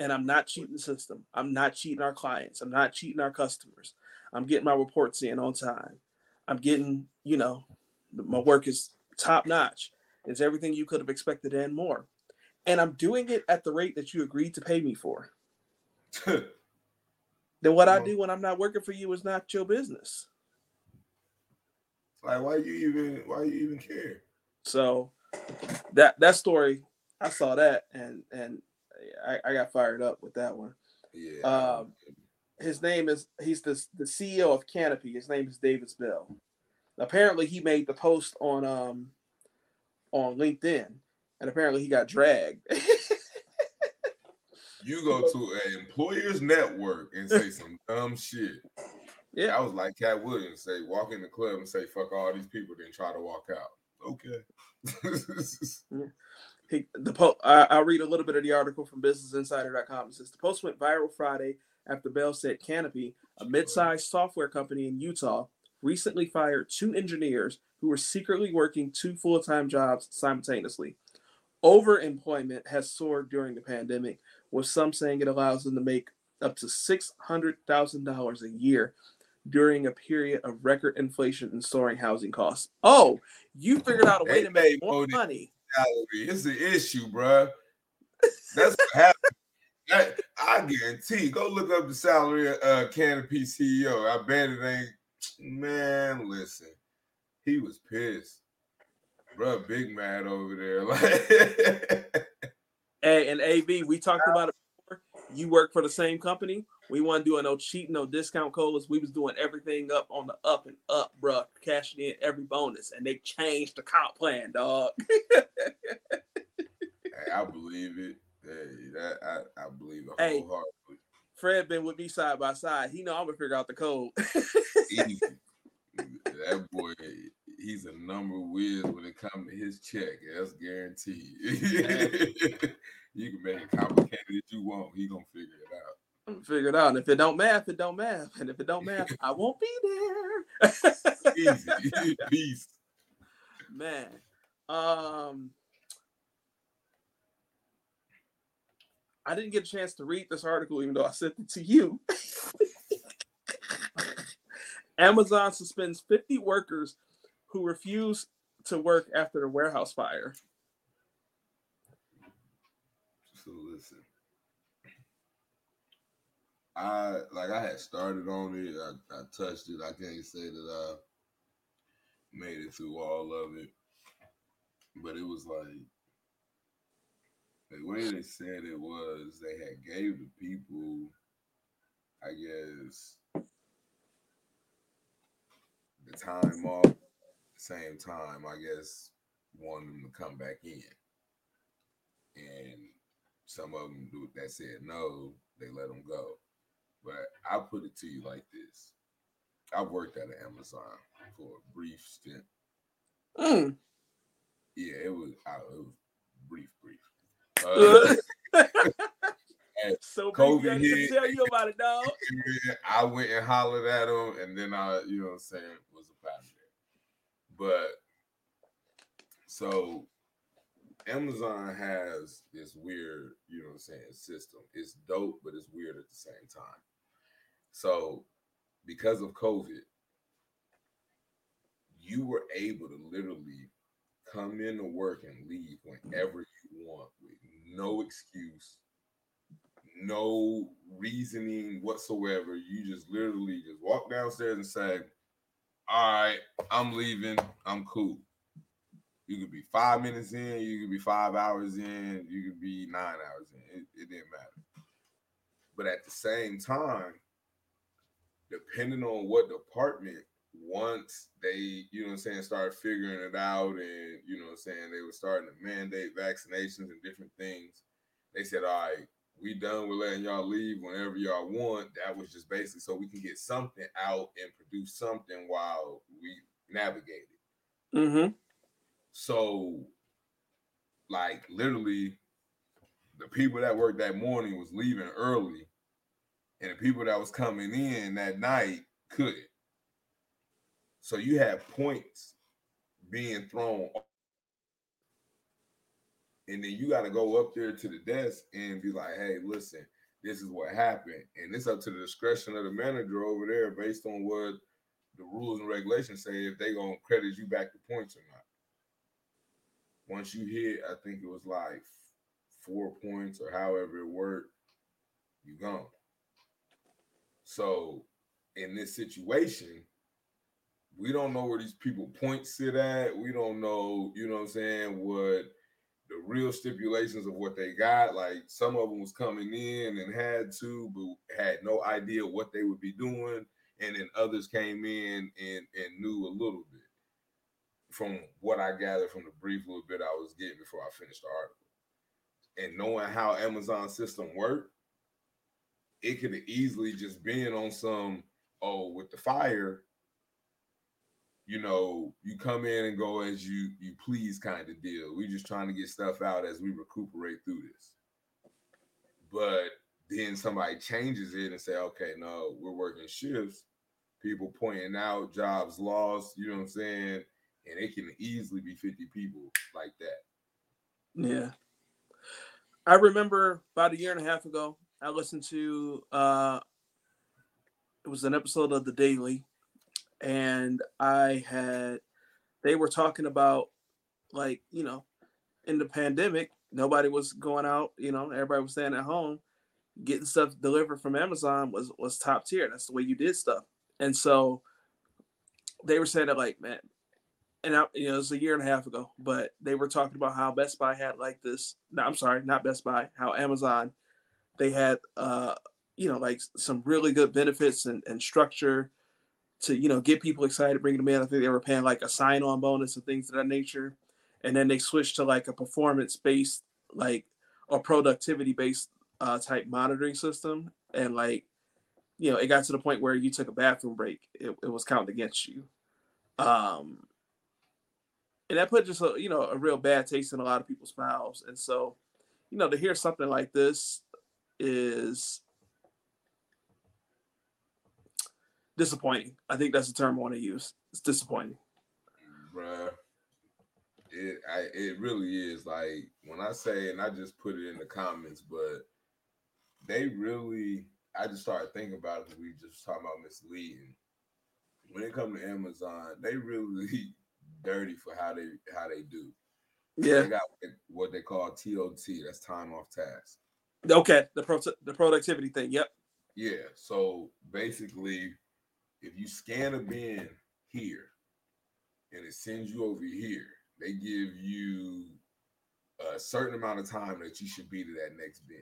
and I'm not cheating the system, I'm not cheating our clients, I'm not cheating our customers, I'm getting my reports in on time, I'm getting, you know, my work is top notch. It's everything you could have expected and more. And I'm doing it at the rate that you agreed to pay me for. Then what I do when I'm not working for you is not your business. like, why you even why you even care? So that that story, I saw that and and I, I got fired up with that one. Yeah. Um, His name is he's the the CEO of Canopy. His name is Davis Bell. Apparently, he made the post on um on LinkedIn, and apparently he got dragged. you go to an employer's network and say some dumb shit. yeah, I was like Katt Williams, say walk in the club and say fuck all these people, then try to walk out. Okay. he, the po- I, I'll read a little bit of the article from BusinessInsider.com. It says the post went viral Friday after Bell said Canopy, a mid-sized software company in Utah, recently fired two engineers who were secretly working two full-time jobs simultaneously. Overemployment has soared during the pandemic, with some saying it allows them to make up to six hundred thousand dollars a year during a period of record inflation and soaring housing costs. Oh, you figured out a way They to make more money. salary. It's an issue, bruh. That's what happened. That, I guarantee. Go look up the salary of uh, Canopy CEO. I bet it ain't. Man, listen. He was pissed. Bruh, big mad over there. Like, Hey, and AB, we talked about it before. You work for the same company. We wasn't doing no cheating, no discount codes. We was doing everything up on the up and up, bruh, cashing in every bonus, and they changed the comp plan, dog. hey, I believe it. Hey, that I, I believe it Hey. wholeheartedly. Fred been with me side by side. He know I'm gonna figure out the code. Easy. that boy, he's a number whiz when it comes to his check. That's guaranteed. you can make it complicated as you want. He gonna figure it out. Figure it out. And if it don't math, it don't math. And if it don't math, I won't be there. Peace. Man. Um I didn't get a chance to read this article, even though I sent it to you. Amazon suspends 50 workers who refuse to work after the warehouse fire. So listen, I like I had started on it. I, I touched it. I can't say that I made it through all of it, but it was like the way they said it was they had gave the people, I guess, the time off. Same time, I guess, wanted them to come back in, and some of them do that said no, they let them go. But I put it to you like this: I worked at Amazon for a brief stint. Mm. Yeah, it was. I, it was brief, brief. Uh, so COVID I hit. tell you about it, dog. I went and hollered at him, and then I, you know, what I'm saying, was a pastor. But so Amazon has this weird, you know, what I'm saying, system. It's dope, but it's weird at the same time. So because of COVID, you were able to literally come into work and leave whenever you want with no excuse, no reasoning whatsoever. You just literally just walk downstairs and say, All right, I'm leaving. I'm cool. You could be five minutes in, you could be five hours in, you could be nine hours in. It, it didn't matter. But at the same time, depending on what department once they, you know what I'm saying, started figuring it out and, you know what I'm saying, they were starting to mandate vaccinations and different things, they said, all right, we done with letting y'all leave whenever y'all want. That was just basically so we can get something out and produce something while we navigate it. Mm-hmm. So, like, literally, the people that worked that morning was leaving early, and the people that was coming in that night couldn't. So you have points being thrown, and then you got to go up there to the desk and be like, "Hey, listen, this is what happened," and it's up to the discretion of the manager over there based on what the rules and regulations say if they gonna credit you back the points or not. Once you hit, I think it was like four points or however it worked, you gone. So in this situation, we don't know where these people points sit at. We don't know, you know what I'm saying, what the real stipulations of what they got. Like some of them was coming in and had to, but had no idea what they would be doing. And then others came in and, and knew a little bit from what I gathered from the brief little bit I was getting before I finished the article. And knowing how Amazon system worked, it could have easily just been on some, oh, with the fire, you know, you come in and go as you you please kind of deal. we're just trying to get stuff out as we recuperate through this. But then somebody changes it and say, okay, no, we're working shifts. People pointing out jobs lost, you know what I'm saying? And it can easily be 50 people like that. Yeah. I remember about a year and a half ago, I listened to uh it was an episode of The Daily, and I had they were talking about like, you know, in the pandemic, nobody was going out, you know, everybody was staying at home. Getting stuff delivered from Amazon was was top tier. That's the way you did stuff. And so they were saying that like, man, and I, you know, it was a year and a half ago, but they were talking about how Best Buy had like this. No, I'm sorry, not Best Buy. How Amazon, they had, uh, you know, like some really good benefits and, and structure to, you know, get people excited, bring them in. I think they were paying like a sign-on bonus and things of that nature, and then they switched to like a performance-based, like or productivity-based uh, type monitoring system, and like, you know, it got to the point where you took a bathroom break, it, it was counted against you. Um, and that put just a you know a real bad taste in a lot of people's mouths and so you know to hear something like this is disappointing i think that's the term i want to use it's disappointing Bruh. It I it really is like when I say and I just put it in the comments, but they really I just started thinking about it because we just talking about misleading. When it comes to Amazon, they really dirty for how they how they do. Yeah. They got what they call TOT. That's time off task. Okay. The pro- the productivity thing. Yep. Yeah. So basically, if you scan a bin here and it sends you over here, they give you a certain amount of time that you should be to that next bin.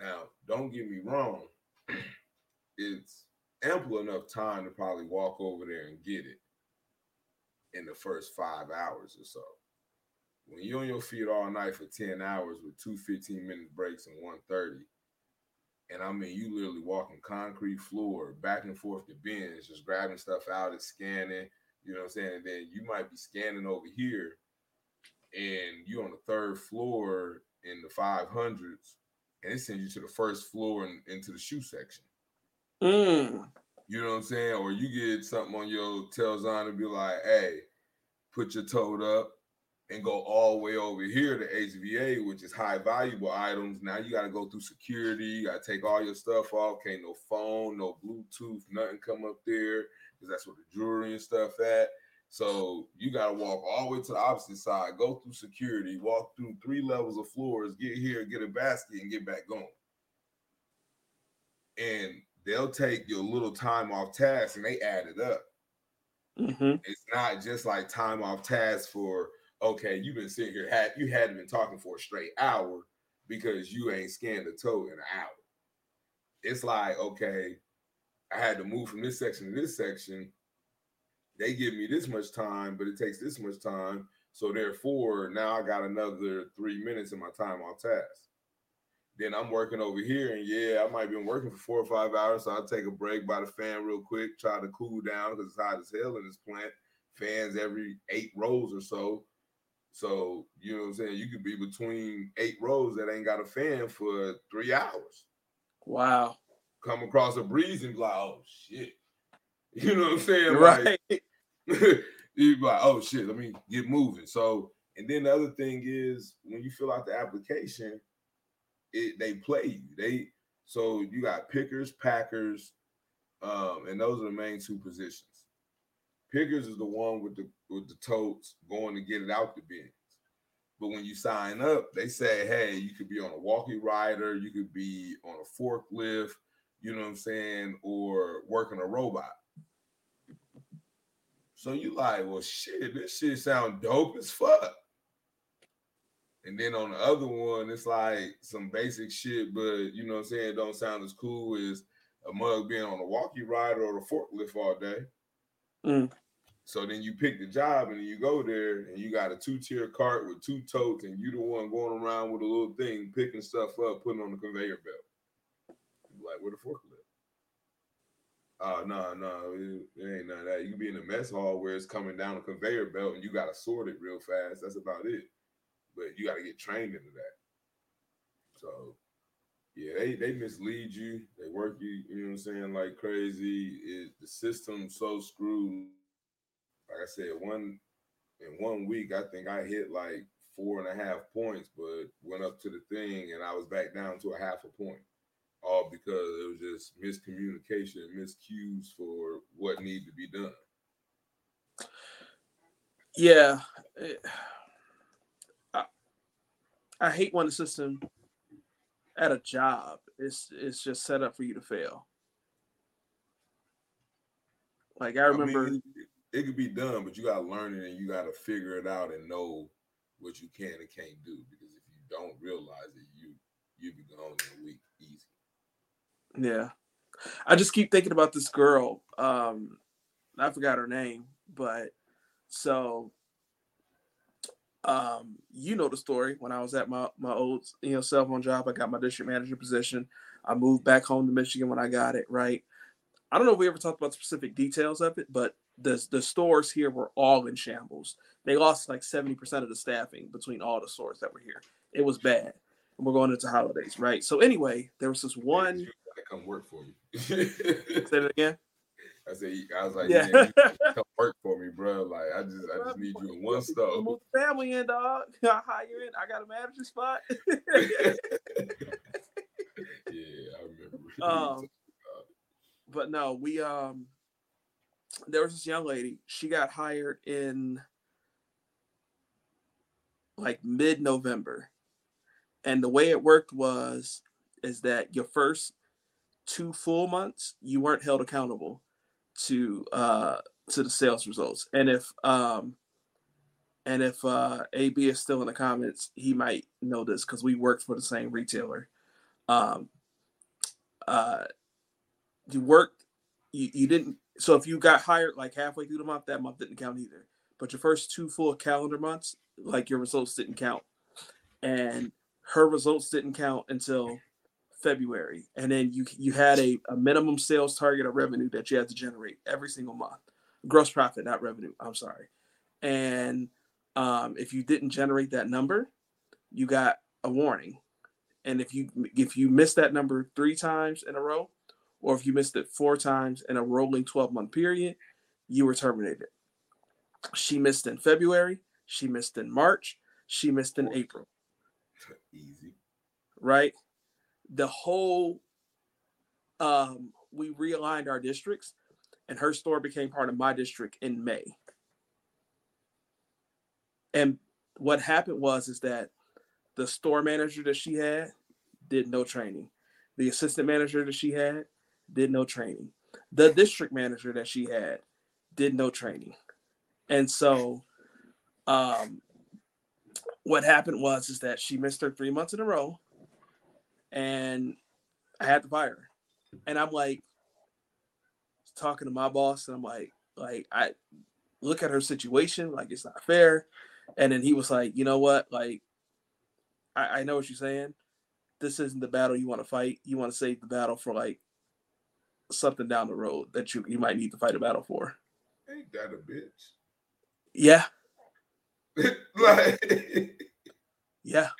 Now, don't get me wrong, it's ample enough time to probably walk over there and get it in the first five hours or so. When you're on your feet all night for 10 hours with two 15 minute breaks and 130, and I mean, you literally walking concrete floor back and forth to bins, just grabbing stuff out and scanning, you know what I'm saying? And then you might be scanning over here and you're on the third floor in the 500s, and it sends you to the first floor and into the shoe section. Mm. You know what I'm saying? Or you get something on your tails on and be like, hey, put your toed up and go all the way over here to HVA, which is high valuable items. Now you got to go through security. You got to take all your stuff off. Can't no phone, no Bluetooth, nothing come up there because that's where the jewelry and stuff at. So you got to walk all the way to the opposite side, go through security, walk through three levels of floors, get here, get a basket, and get back going. And they'll take your little time off task and they add it up. Mm-hmm. It's not just like time off task for okay, you've been sitting here, had you hadn't been talking for a straight hour because you ain't scanned a toe in an hour. It's like, okay, I had to move from this section to this section. They give me this much time, but it takes this much time. So therefore, now I got another three minutes in my time on task. Then I'm working over here, and yeah, I might have been working for four or five hours. So I'll take a break by the fan real quick, try to cool down because it's hot as hell in this plant. Fans every eight rows or so. So, you know what I'm saying? You could be between eight rows that ain't got a fan for three hours. Wow. Come across a breeze and be like, oh shit. You know what I'm saying? Right. Like, you be like, oh shit, let me get moving. So, and then the other thing is when you fill out the application, it they play you. They so you got pickers, packers, um, and those are the main two positions. Pickers is the one with the with the totes going to get it out the bins. But when you sign up, they say, hey, you could be on a walkie rider, you could be on a forklift, you know what I'm saying, or working a robot. So you like, well, shit, this shit sound dope as fuck. And then on the other one, it's like some basic shit, but you know what I'm saying, don't sound as cool as a mug being on a walkie rider or a forklift all day. Mm. So then you pick the job and you go there and you got a two-tier cart with two totes and you the one going around with a little thing, picking stuff up, putting on the conveyor belt. Like with a forklift. Oh no, no, it, ain't none of that. You can be in the mess hall where it's coming down a conveyor belt and you gotta sort it real fast. That's about it. But you gotta get trained into that. So yeah, they they mislead you, they work you, you know what I'm saying, like crazy. The system's so screwed. Like I said, one in one week, I think I hit like four and a half points, but went up to the thing and I was back down to a half a point all because it was just miscommunication miscues for what needed to be done. Yeah. I, I hate when the system at a job it's is just set up for you to fail. Like I remember I mean, it, it could be done, but you gotta learn it and you gotta figure it out and know what you can and can't do. Because if you don't realize it, you you be gone in a week easy. Yeah. I just keep thinking about this girl. Um, I forgot her name, but so um, you know the story. When I was at my my old you know cell phone job, I got my district manager position. I moved back home to Michigan when I got it, right? I don't know if we ever talked about specific details of it, but the the stores here were all in shambles. They lost like 70% of the staffing between all the stores that were here. It was bad. And we're going into holidays, right? So anyway, there was this one come work for me. Say it again. I said, I was like, Yeah. you come work for me, bro. Like, I just, I just need you in one stove. Move the family in, dog. I hire in. I got a manager spot. yeah, I remember. Um, but no, we um there was this young lady. She got hired in like mid November. And the way it worked was is that your first two full months you weren't held accountable to uh to the sales results. And if um and if uh AB is still in the comments, he might know this because we worked for the same retailer. Um uh you worked you, you didn't so if you got hired like halfway through the month, that month didn't count either. But your first two full calendar months, like your results didn't count. And her results didn't count until February. And then you you had a, a minimum sales target of revenue that you had to generate every single month. Gross profit, not revenue. I'm sorry. And um, if you didn't generate that number, you got a warning. And if you if you missed that number three times in a row, or if you missed it four times in a rolling 12 month period, you were terminated. She missed in February, she missed in March, she missed in April. Easy. Right? The whole um we realigned our districts and her store became part of my district in May. And what happened was is that the store manager that she had did no training. The assistant manager that she had did no training. The district manager that she had did no training. And so um what happened was is that she missed her three months in a row and I had to fire her. And I'm like talking to my boss and I'm like, like I look at her situation, like it's not fair. And then he was like, you know what? Like, I, I know what you're saying. This isn't the battle you want to fight. You want to save the battle for like something down the road that you, you might need to fight a battle for. Ain't that a bitch? Yeah. like Yeah.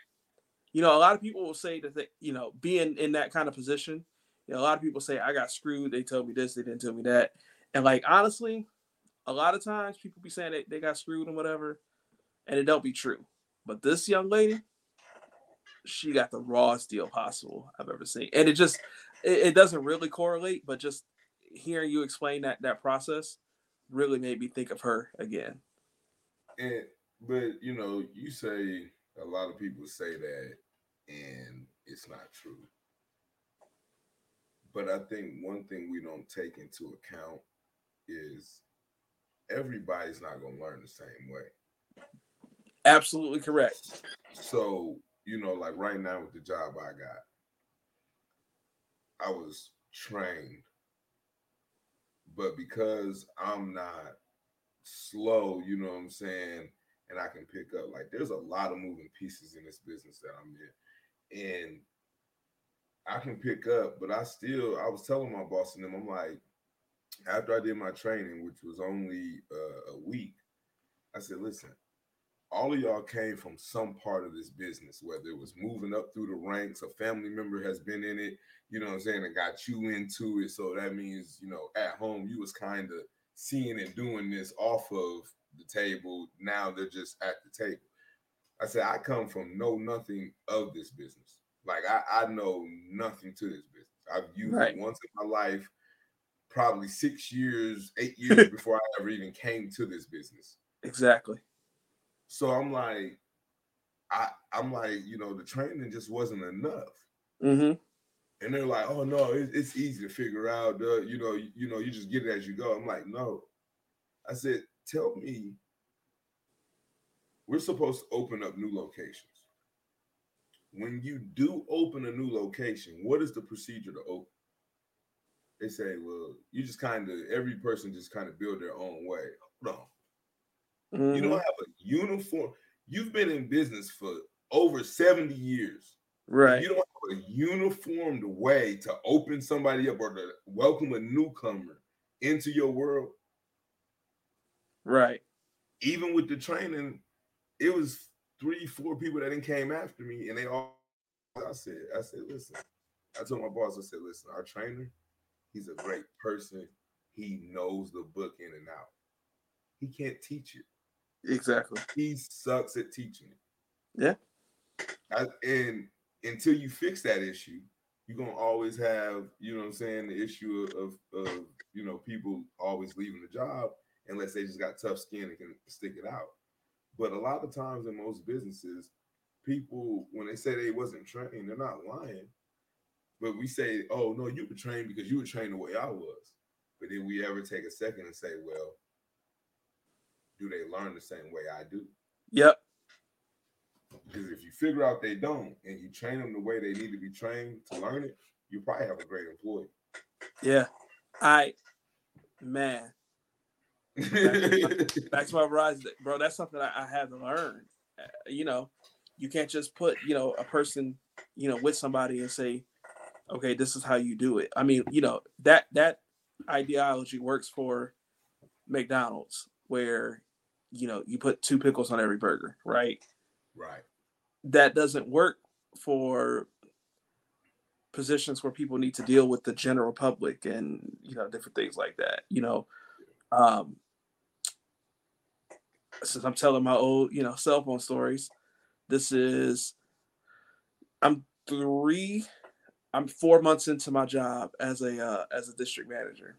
You know, a lot of people will say that they, you know, being in that kind of position, you know, a lot of people say I got screwed. They told me this, they didn't tell me that. And like honestly, a lot of times people be saying that they got screwed and whatever, and it don't be true. But this young lady, she got the rawest deal possible I've ever seen. And it just it, it doesn't really correlate, but just hearing you explain that that process really made me think of her again. and but you know, you say a lot of people say that and it's not true. But I think one thing we don't take into account is everybody's not going to learn the same way. Absolutely correct. So, you know, like right now with the job I got, I was trained. But because I'm not slow, you know what I'm saying, and I can pick up, like, there's a lot of moving pieces in this business that I'm in. And I can pick up, but I still, I was telling my boss and them, I'm like, after I did my training, which was only uh, a week, I said, listen, all of y'all came from some part of this business, whether it was moving up through the ranks, a family member has been in it, you know what I'm saying, and got you into it. So that means, you know, at home, you was kind of seeing and doing this off of the table. Now they're just at the table. I said, I come from know nothing of this business. Like I, I know nothing to this business. I've used Right. it once in my life, probably six years, eight years before I ever even came to this business. Exactly. So I'm like, I I'm like, you know, the training just wasn't enough. Mm-hmm. And they're like, oh no, it, it's easy to figure out. Uh, you know, you, you know, you just get it as you go. I'm like, no. I said, tell me, we're supposed to open up new locations. When you do open a new location, what is the procedure to open? They say, well, you just kind of every person just kind of build their own way. Hold on. You Mhm. don't have a uniform. You've been in business for over 70 years. Right. You don't have a uniformed way to open somebody up or to welcome a newcomer into your world. Right. Even with the training, it was three, four people that didn't came after me, and they all. I said, I said, listen. I told my boss, I said, listen, our trainer, he's a great person. He knows the book in and out. He can't teach it. Exactly. he sucks at teaching it. Yeah. I, and until you fix that issue, you're gonna always have, you know what I'm saying, the issue of, of you know, people always leaving the job unless they just got tough skin and can stick it out. But a lot of times in most businesses, people when they say they wasn't trained, they're not lying. But we say, "Oh no, you were trained because you were trained the way I was." But did we ever take a second and say, "Well, do they learn the same way I do?" Yep. Because if you figure out they don't, and you train them the way they need to be trained to learn it, you probably have a great employee. Yeah. I, man. Back to my Verizon, bro. That's something I, I had to learn. Uh, you know, you can't just put you know a person you know with somebody and say, okay, this is how you do it. I mean, you know that that ideology works for McDonald's, where you know you put two pickles on every burger, right? Right. That doesn't work for positions where people need to deal with the general public and you know different things like that. You know, um, since I'm telling my old you know cell phone stories, this is I'm three, I'm four months into my job as a uh, as a district manager,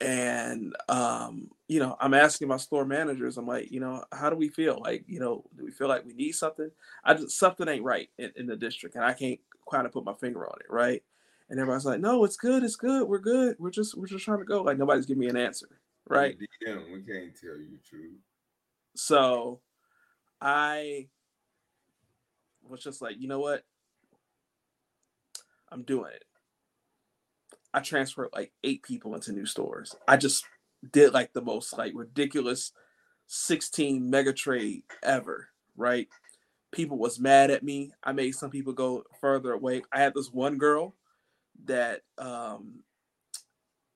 and um, you know I'm asking my store managers, I'm like, you know, how do we feel? Like, you know, do we feel like we need something? I just something ain't right in, in the district, and I can't kind of put my finger on it, right? And everybody's like, no, it's good, it's good, we're good, we're just we're just trying to go. Like nobody's giving me an answer, right? DM, we can't tell you the truth. So I was just like, you know what? I'm doing it. I transferred like eight people into new stores. I just did like the most like ridiculous 16 mega trade ever, right? People was mad at me. I made some people go further away. I had this one girl that um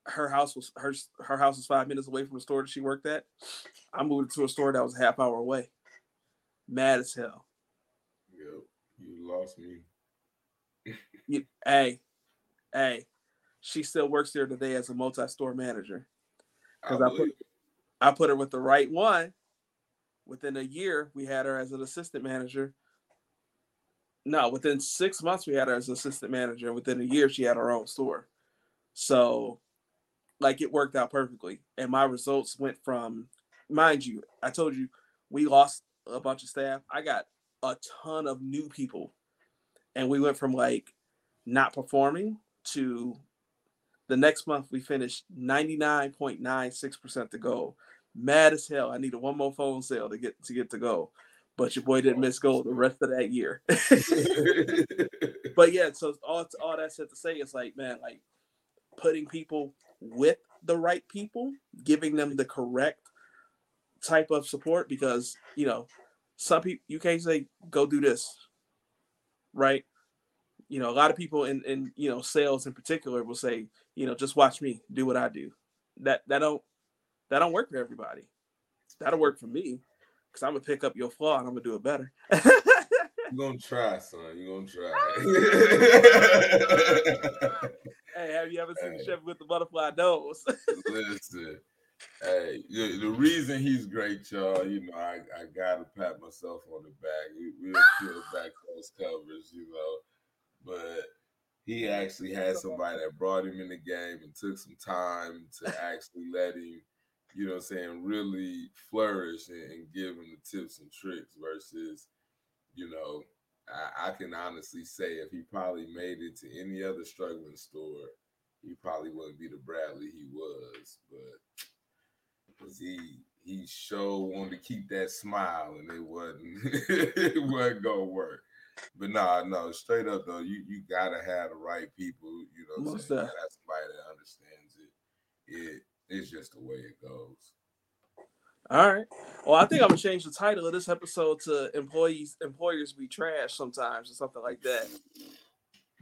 her house was her her house was five minutes away from the store that she worked at. I moved to a store that was a half hour away. Mad as hell. Yep, you lost me. You, hey, hey, she still works there today as a multi-store manager. Because I, I put I put her with the right one. Within a year, we had her as an assistant manager. No, within six months, we had her as an assistant manager. Within a year, she had her own store. So like it worked out perfectly. And my results went from, mind you, I told you we lost a bunch of staff. I got a ton of new people. And we went from like not performing to the next month we finished 99.96% to go. Mad as hell. I needed one more phone sale to get to get to go. But your boy didn't miss goal the rest of that year. but yeah, so all all that said to say is like, man, like putting people with the right people, giving them the correct type of support because you know some people you can't say go do this right? You know a lot of people in in you know sales in particular will say you know just watch me do what i do. That that don't that don't work for everybody. That'll work for me because i'm gonna pick up your flaw and i'm gonna do it better you're gonna try son. You're gonna try. Hey have you ever seen hey. the chef with the butterfly nose? Listen. Hey, the reason he's great, y'all, you know, I, I gotta pat myself on the back. We, we'll peel back those covers, you know. But he actually had somebody that brought him in the game and took some time to actually let him, you know I'm saying, really flourish and, and, give him the tips and tricks versus, you know, I, I, can honestly say if he probably made it to any other struggling store, he probably wouldn't be the Bradley he was. But because he he sure wanted to keep that smile and it wasn't it wasn't gonna work. But nah, no, straight up though, you you gotta have the right people. You know, what I'm saying? You somebody that understands it. It it's just the way it goes. All right. Well, I think I'm gonna change the title of this episode to "Employees Employers Be Trash" sometimes or something like that.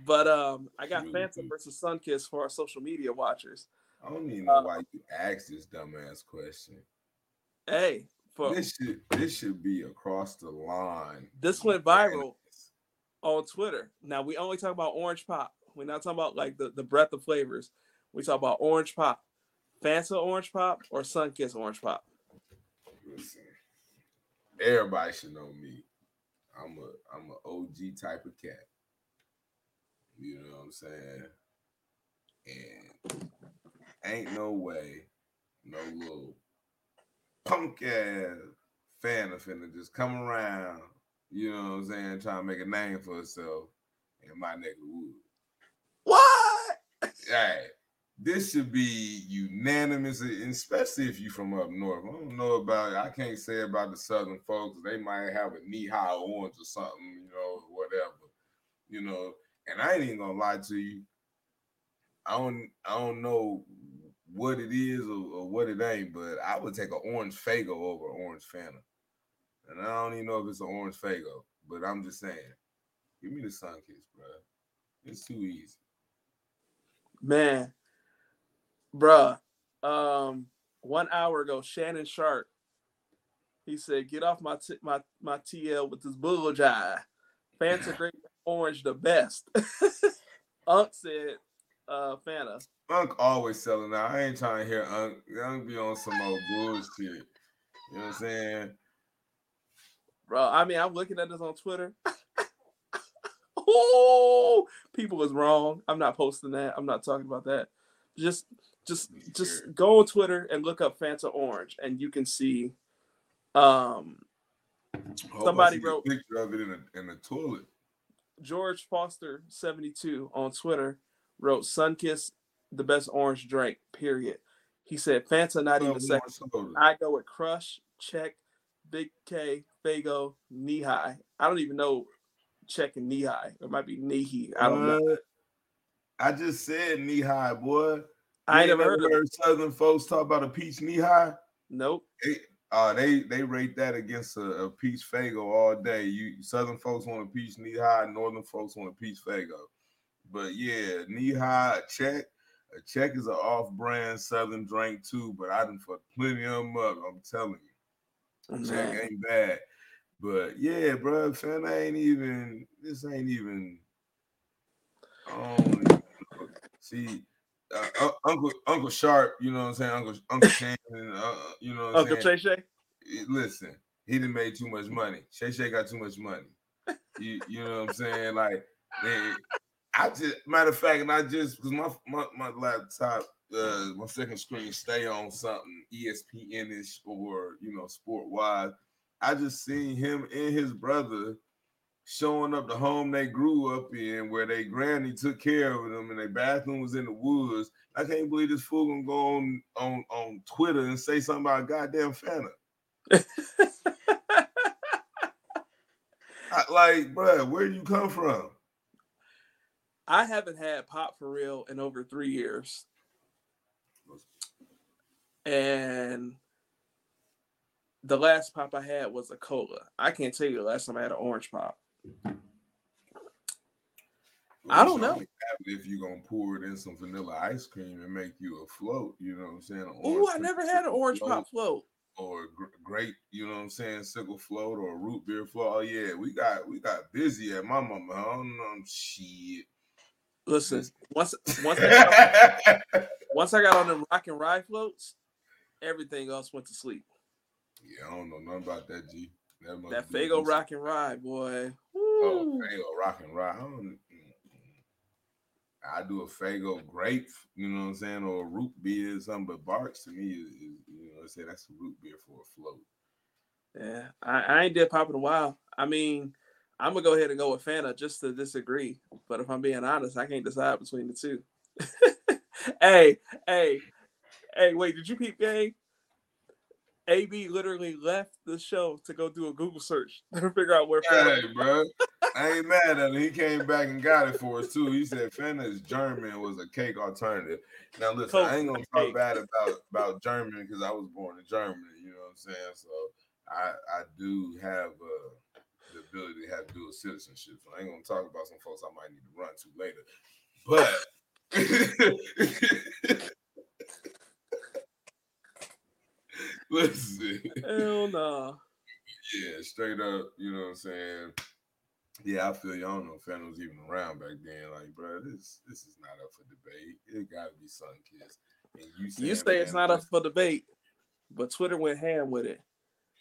But um, I got Fanta versus Sunkist for our social media watchers. I don't even know uh, why you asked this dumbass question. Hey, for, this should this should be across the line. This went viral on Twitter. Now we only talk about orange pop. We're not talking about like the, the breadth of flavors. We talk about orange pop. Fanta orange pop or Sunkist orange pop. Listen, everybody should know me. I'm a I'm a OG type of cat. You know what I'm saying? And ain't no way, no little punk ass Fanta finna just come around, you know what I'm saying, trying to make a name for herself in my neck of the woods. What? Hey, this should be unanimous, especially if you're from up north. I don't know about I can't say about the southern folks. They might have a Nehi orange or something, you know, whatever. You know, and I ain't even gonna lie to you. I don't I don't know what it is or, or what it ain't, but I would take an orange Faygo over orange Fanta. And I don't even know if it's an orange Faygo, but I'm just saying, give me the sun kiss, bro. It's too easy. Man, bruh. Um, one hour ago, Shannon Sharpe. He said, "Get off my t- my my TL with this bull jive. Fanta grape orange the best." Unc said, uh, Fanta. Unc always selling out. I ain't trying to hear Unc. Unc be on some old bullshit. You know what I'm saying? Bro, I mean, I'm looking at this on Twitter. oh, people is wrong. I'm not posting that. I'm not talking about that. Just, just, just go on Twitter and look up Fanta Orange, and you can see. Um, somebody wrote a picture of it in a, in the toilet. George Foster 72 on Twitter wrote Sunkist the best orange drink, period. He said Fanta not even second. I go with Crush, Chek, Big K, Faygo, Knee High. I don't even know Chek and Nehi. It might be Knee I don't uh, know. I just said Nehi, boy. I ain't never heard, heard Southern folks talk about a peach Nehi. Nope. They, uh, they they rate that against a, a peach Faygo all day. You Southern folks want a peach Nehi, Northern folks want a peach Faygo. But yeah, Nehi, a Chek. A Chek is an off-brand Southern drink too, but I done for plenty of them up. I'm telling you, Man. Chek ain't bad. But yeah, bro, i ain't even. This ain't even. Um, see, uh, Uncle Uncle Sharpe, you know what I'm saying? Uncle Uncle Shane, uh, you know what Uncle Shay Shay. Listen, he didn't make too much money. Shay Shay got too much money. you, you know what I'm saying? Like, they, I just matter of fact, and I just because my, my my laptop, uh, my second screen stay on something ESPN-ish or you know sport wise. I just seen him and his brother showing up the home they grew up in, where they granny took care of them, and their bathroom was in the woods. I can't believe this fool gonna go on on, on Twitter and say something about goddamn Fanta. I, like, bro, where you come from? I haven't had pop for real in over three years. And the last pop I had was a cola. I can't tell you the last time I had an orange pop. I don't know. If you're gonna pour it in some vanilla ice cream and make you a float, you know what I'm saying? Oh, I never had an orange float. pop float. Or great, you know what I'm saying, sickle float or root beer float. Oh yeah, we got we got busy at my mama. I don't know shit. Listen, once once I got, once I got on the rock and rye floats, everything else went to sleep. Yeah, I don't know nothing about that, G. That, that Faygo rock and rye, boy. Oh, Faygo rock and rye. I, I do a Faygo grape, you know what I'm saying, or a root beer or something. But Barq's to me is, is you know, I say that's a root beer for a float. Yeah, I, I ain't did pop in a while. I mean, I'm gonna go ahead and go with Fanta just to disagree. But if I'm being honest, I can't decide between the two. hey, hey, hey, wait, did you peep game? AB literally left the show to go do a Google search to figure out where. Hey, bro, I ain't mad at him. He came back and got it for us too. He said is German was a cake alternative. Now listen, I ain't gonna talk cake. bad about about German because I was born in Germany. You know what I'm saying? So I I do have uh, the ability to have dual citizenship. So I ain't gonna talk about some folks I might need to run to later. But Listen. Hell no. Yeah, straight up, you know what I'm saying? Yeah, I feel you. I don't know if Fanta was even around back then. Like, bro, this this is not up for debate. It gotta be Sun Kiss. And you, you say it's not up for debate, but Twitter went ham with it.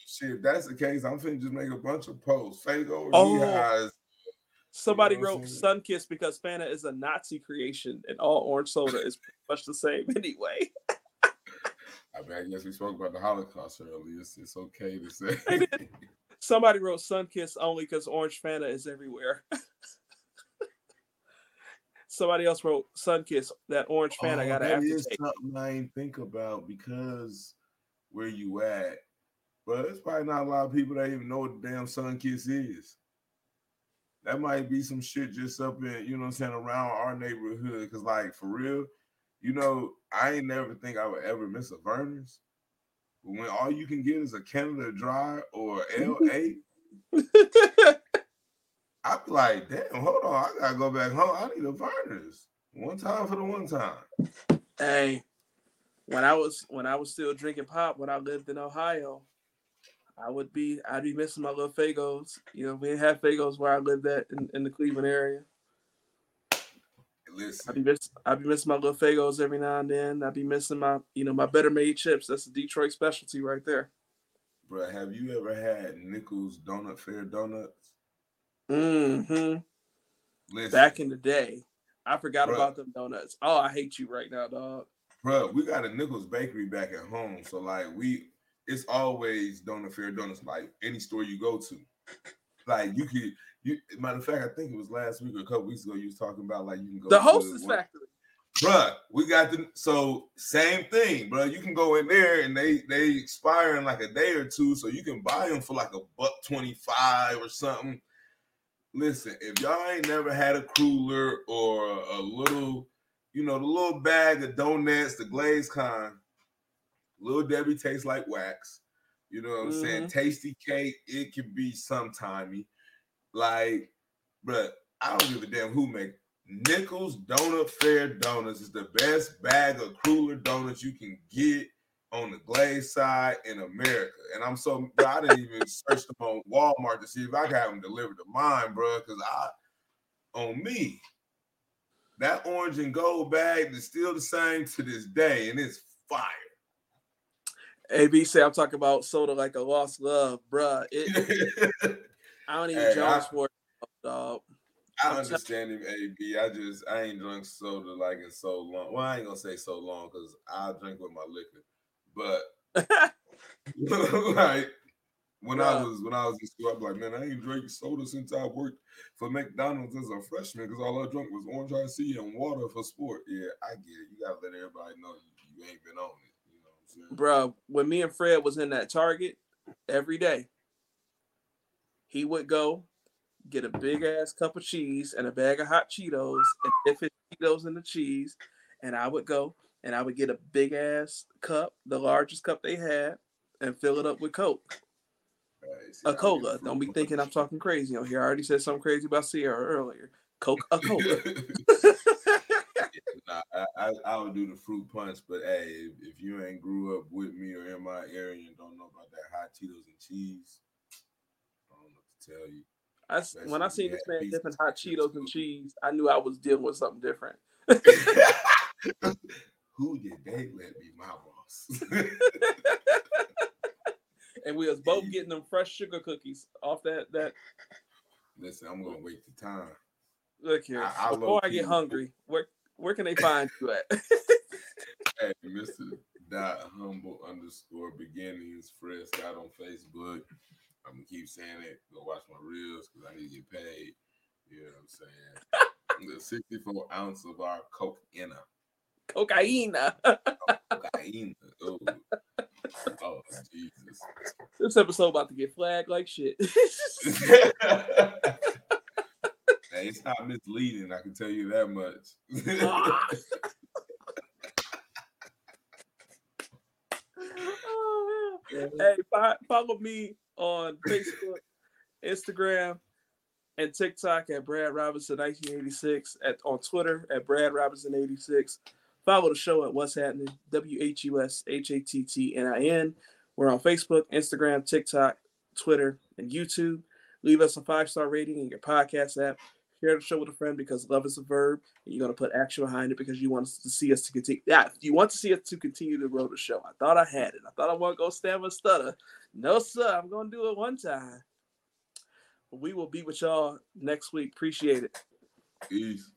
Shit, if that's the case, I'm finna just make a bunch of posts. Faygo oh. Somebody you know wrote Sunkist because Fanta is a Nazi creation and all orange soda is pretty much the same anyway. I mean, I guess we spoke about the Holocaust earlier. It's, it's okay to say. Somebody wrote Sunkist only because Orange Fanta is everywhere. Somebody else wrote Sunkist that Orange Fanta oh, got that to is something I ain't think about because where you at. But it's probably not a lot of people that even know what the damn Sunkist is. That might be some shit just up in, you know what I'm saying, around our neighborhood. Cause like for real, you know, I ain't never think I would ever miss a Vernors. But when all you can get is a Canada Dry or Ale-8, I'm like, damn, hold on, I gotta go back home. I need a Vernors. One time for the one time. Hey, when I was when I was still drinking pop when I lived in Ohio, I would be I'd be missing my little Faygos. You know, we didn't have Faygos where I lived at in, in the Cleveland area. Listen, I'd be miss I'd be missing my little Faygos every now and then. I'd be missing my you know my better made chips. That's a Detroit specialty right there. bro, have you ever had Nichols Donut Fair donuts? Mm-hmm. Listen, Back in the day, I forgot Bruh. about them donuts. Oh, I hate you right now, dog. bro, we got a Nichols Bakery back at home, so like we, it's always Donut Fair donuts. Like any store you go to, like you could. You, matter of fact, I think it was last week or a couple weeks ago. You was talking about like you can go The Hostess Factory. Bruh, we got the so same thing, bro. You can go in there and they they expire in like a day or two, so you can buy them for like a buck twenty five or something. Listen, if y'all ain't never had a cruller or a little, you know, the little bag of donuts, the glazed kind, little Debbie tastes like wax. You know what I'm saying? Mm-hmm. Tasty cake, it can be sometimey. Like, but I don't give a damn who make Nichols Donut Fair Donuts is the best bag of cruller donuts you can get on the glaze side in America. And I'm so bro, I didn't even search them on Walmart to see if I could have them delivered to mine, bro. Because I on me, that orange and gold bag is still the same to this day, and it's fire. AB say I'm talking about soda like a lost love, bruh. It, I don't even Hey, I- dog. I understand him, AB. I just I ain't drunk soda like in so long. Well, I ain't gonna say so long because I drink with my liquor. But like when I was when I was in school, I'm like, man, I ain't drank soda since I worked for McDonald's as a freshman because all I drank was orange iced and water for sport. Yeah, I get it. You gotta let everybody know you, you ain't been on it. You know what I'm saying? Bruh, when me and Fred was in that Target every day, he would go get a big ass cup of cheese and a bag of hot Cheetos and dip his Cheetos in the cheese. And I would go and I would get a big ass cup, the largest cup they had, and fill it up with Coke. Right, see, A cola. Don't be thinking I'm talking crazy on here. I already said something crazy about Ciara earlier. Coke, a cola. Nah, I, I I would do the fruit punch, but hey, if, if you ain't grew up with me or in my area and don't know about that hot Cheetos and cheese, I don't know what to tell you. I when I seen this man dipping hot Cheetos and cheese, I knew I was dealing with something different. Who did they let be my boss? and we was both getting them fresh sugar cookies off that that. Listen, I'm gonna wait the time. Look here, I- I before I get hungry, where where can they find you at? Hey, Mr. Dot Humble underscore beginnings, Fred Scott on Facebook. I'm gonna keep saying it. Go watch my reels because I need to get paid. You know what I'm saying? the 64 ounce of our cocaine. Cocaine. Cocaine. Oh, oh Jesus. this episode about to get flagged like shit. hey, it's not misleading. I can tell you that much. Ah. hey, follow me on Facebook, Instagram, and TikTok at Brad Robinson 1986. At on Twitter at Brad Robinson 86. Follow the show at What's Happening W H U S H A T T N I N. We're on Facebook, Instagram, TikTok, Twitter, and YouTube. Leave us a five star rating in your podcast app. Share the show with a friend because love is a verb, and you're gonna put action behind it because you want us to see us to continue. Yeah, you want to see us to continue to grow the show. I thought I had it. I thought I want to go stammer stutter. No, sir. I'm gonna do it one time. We will be with y'all next week. Appreciate it. Peace.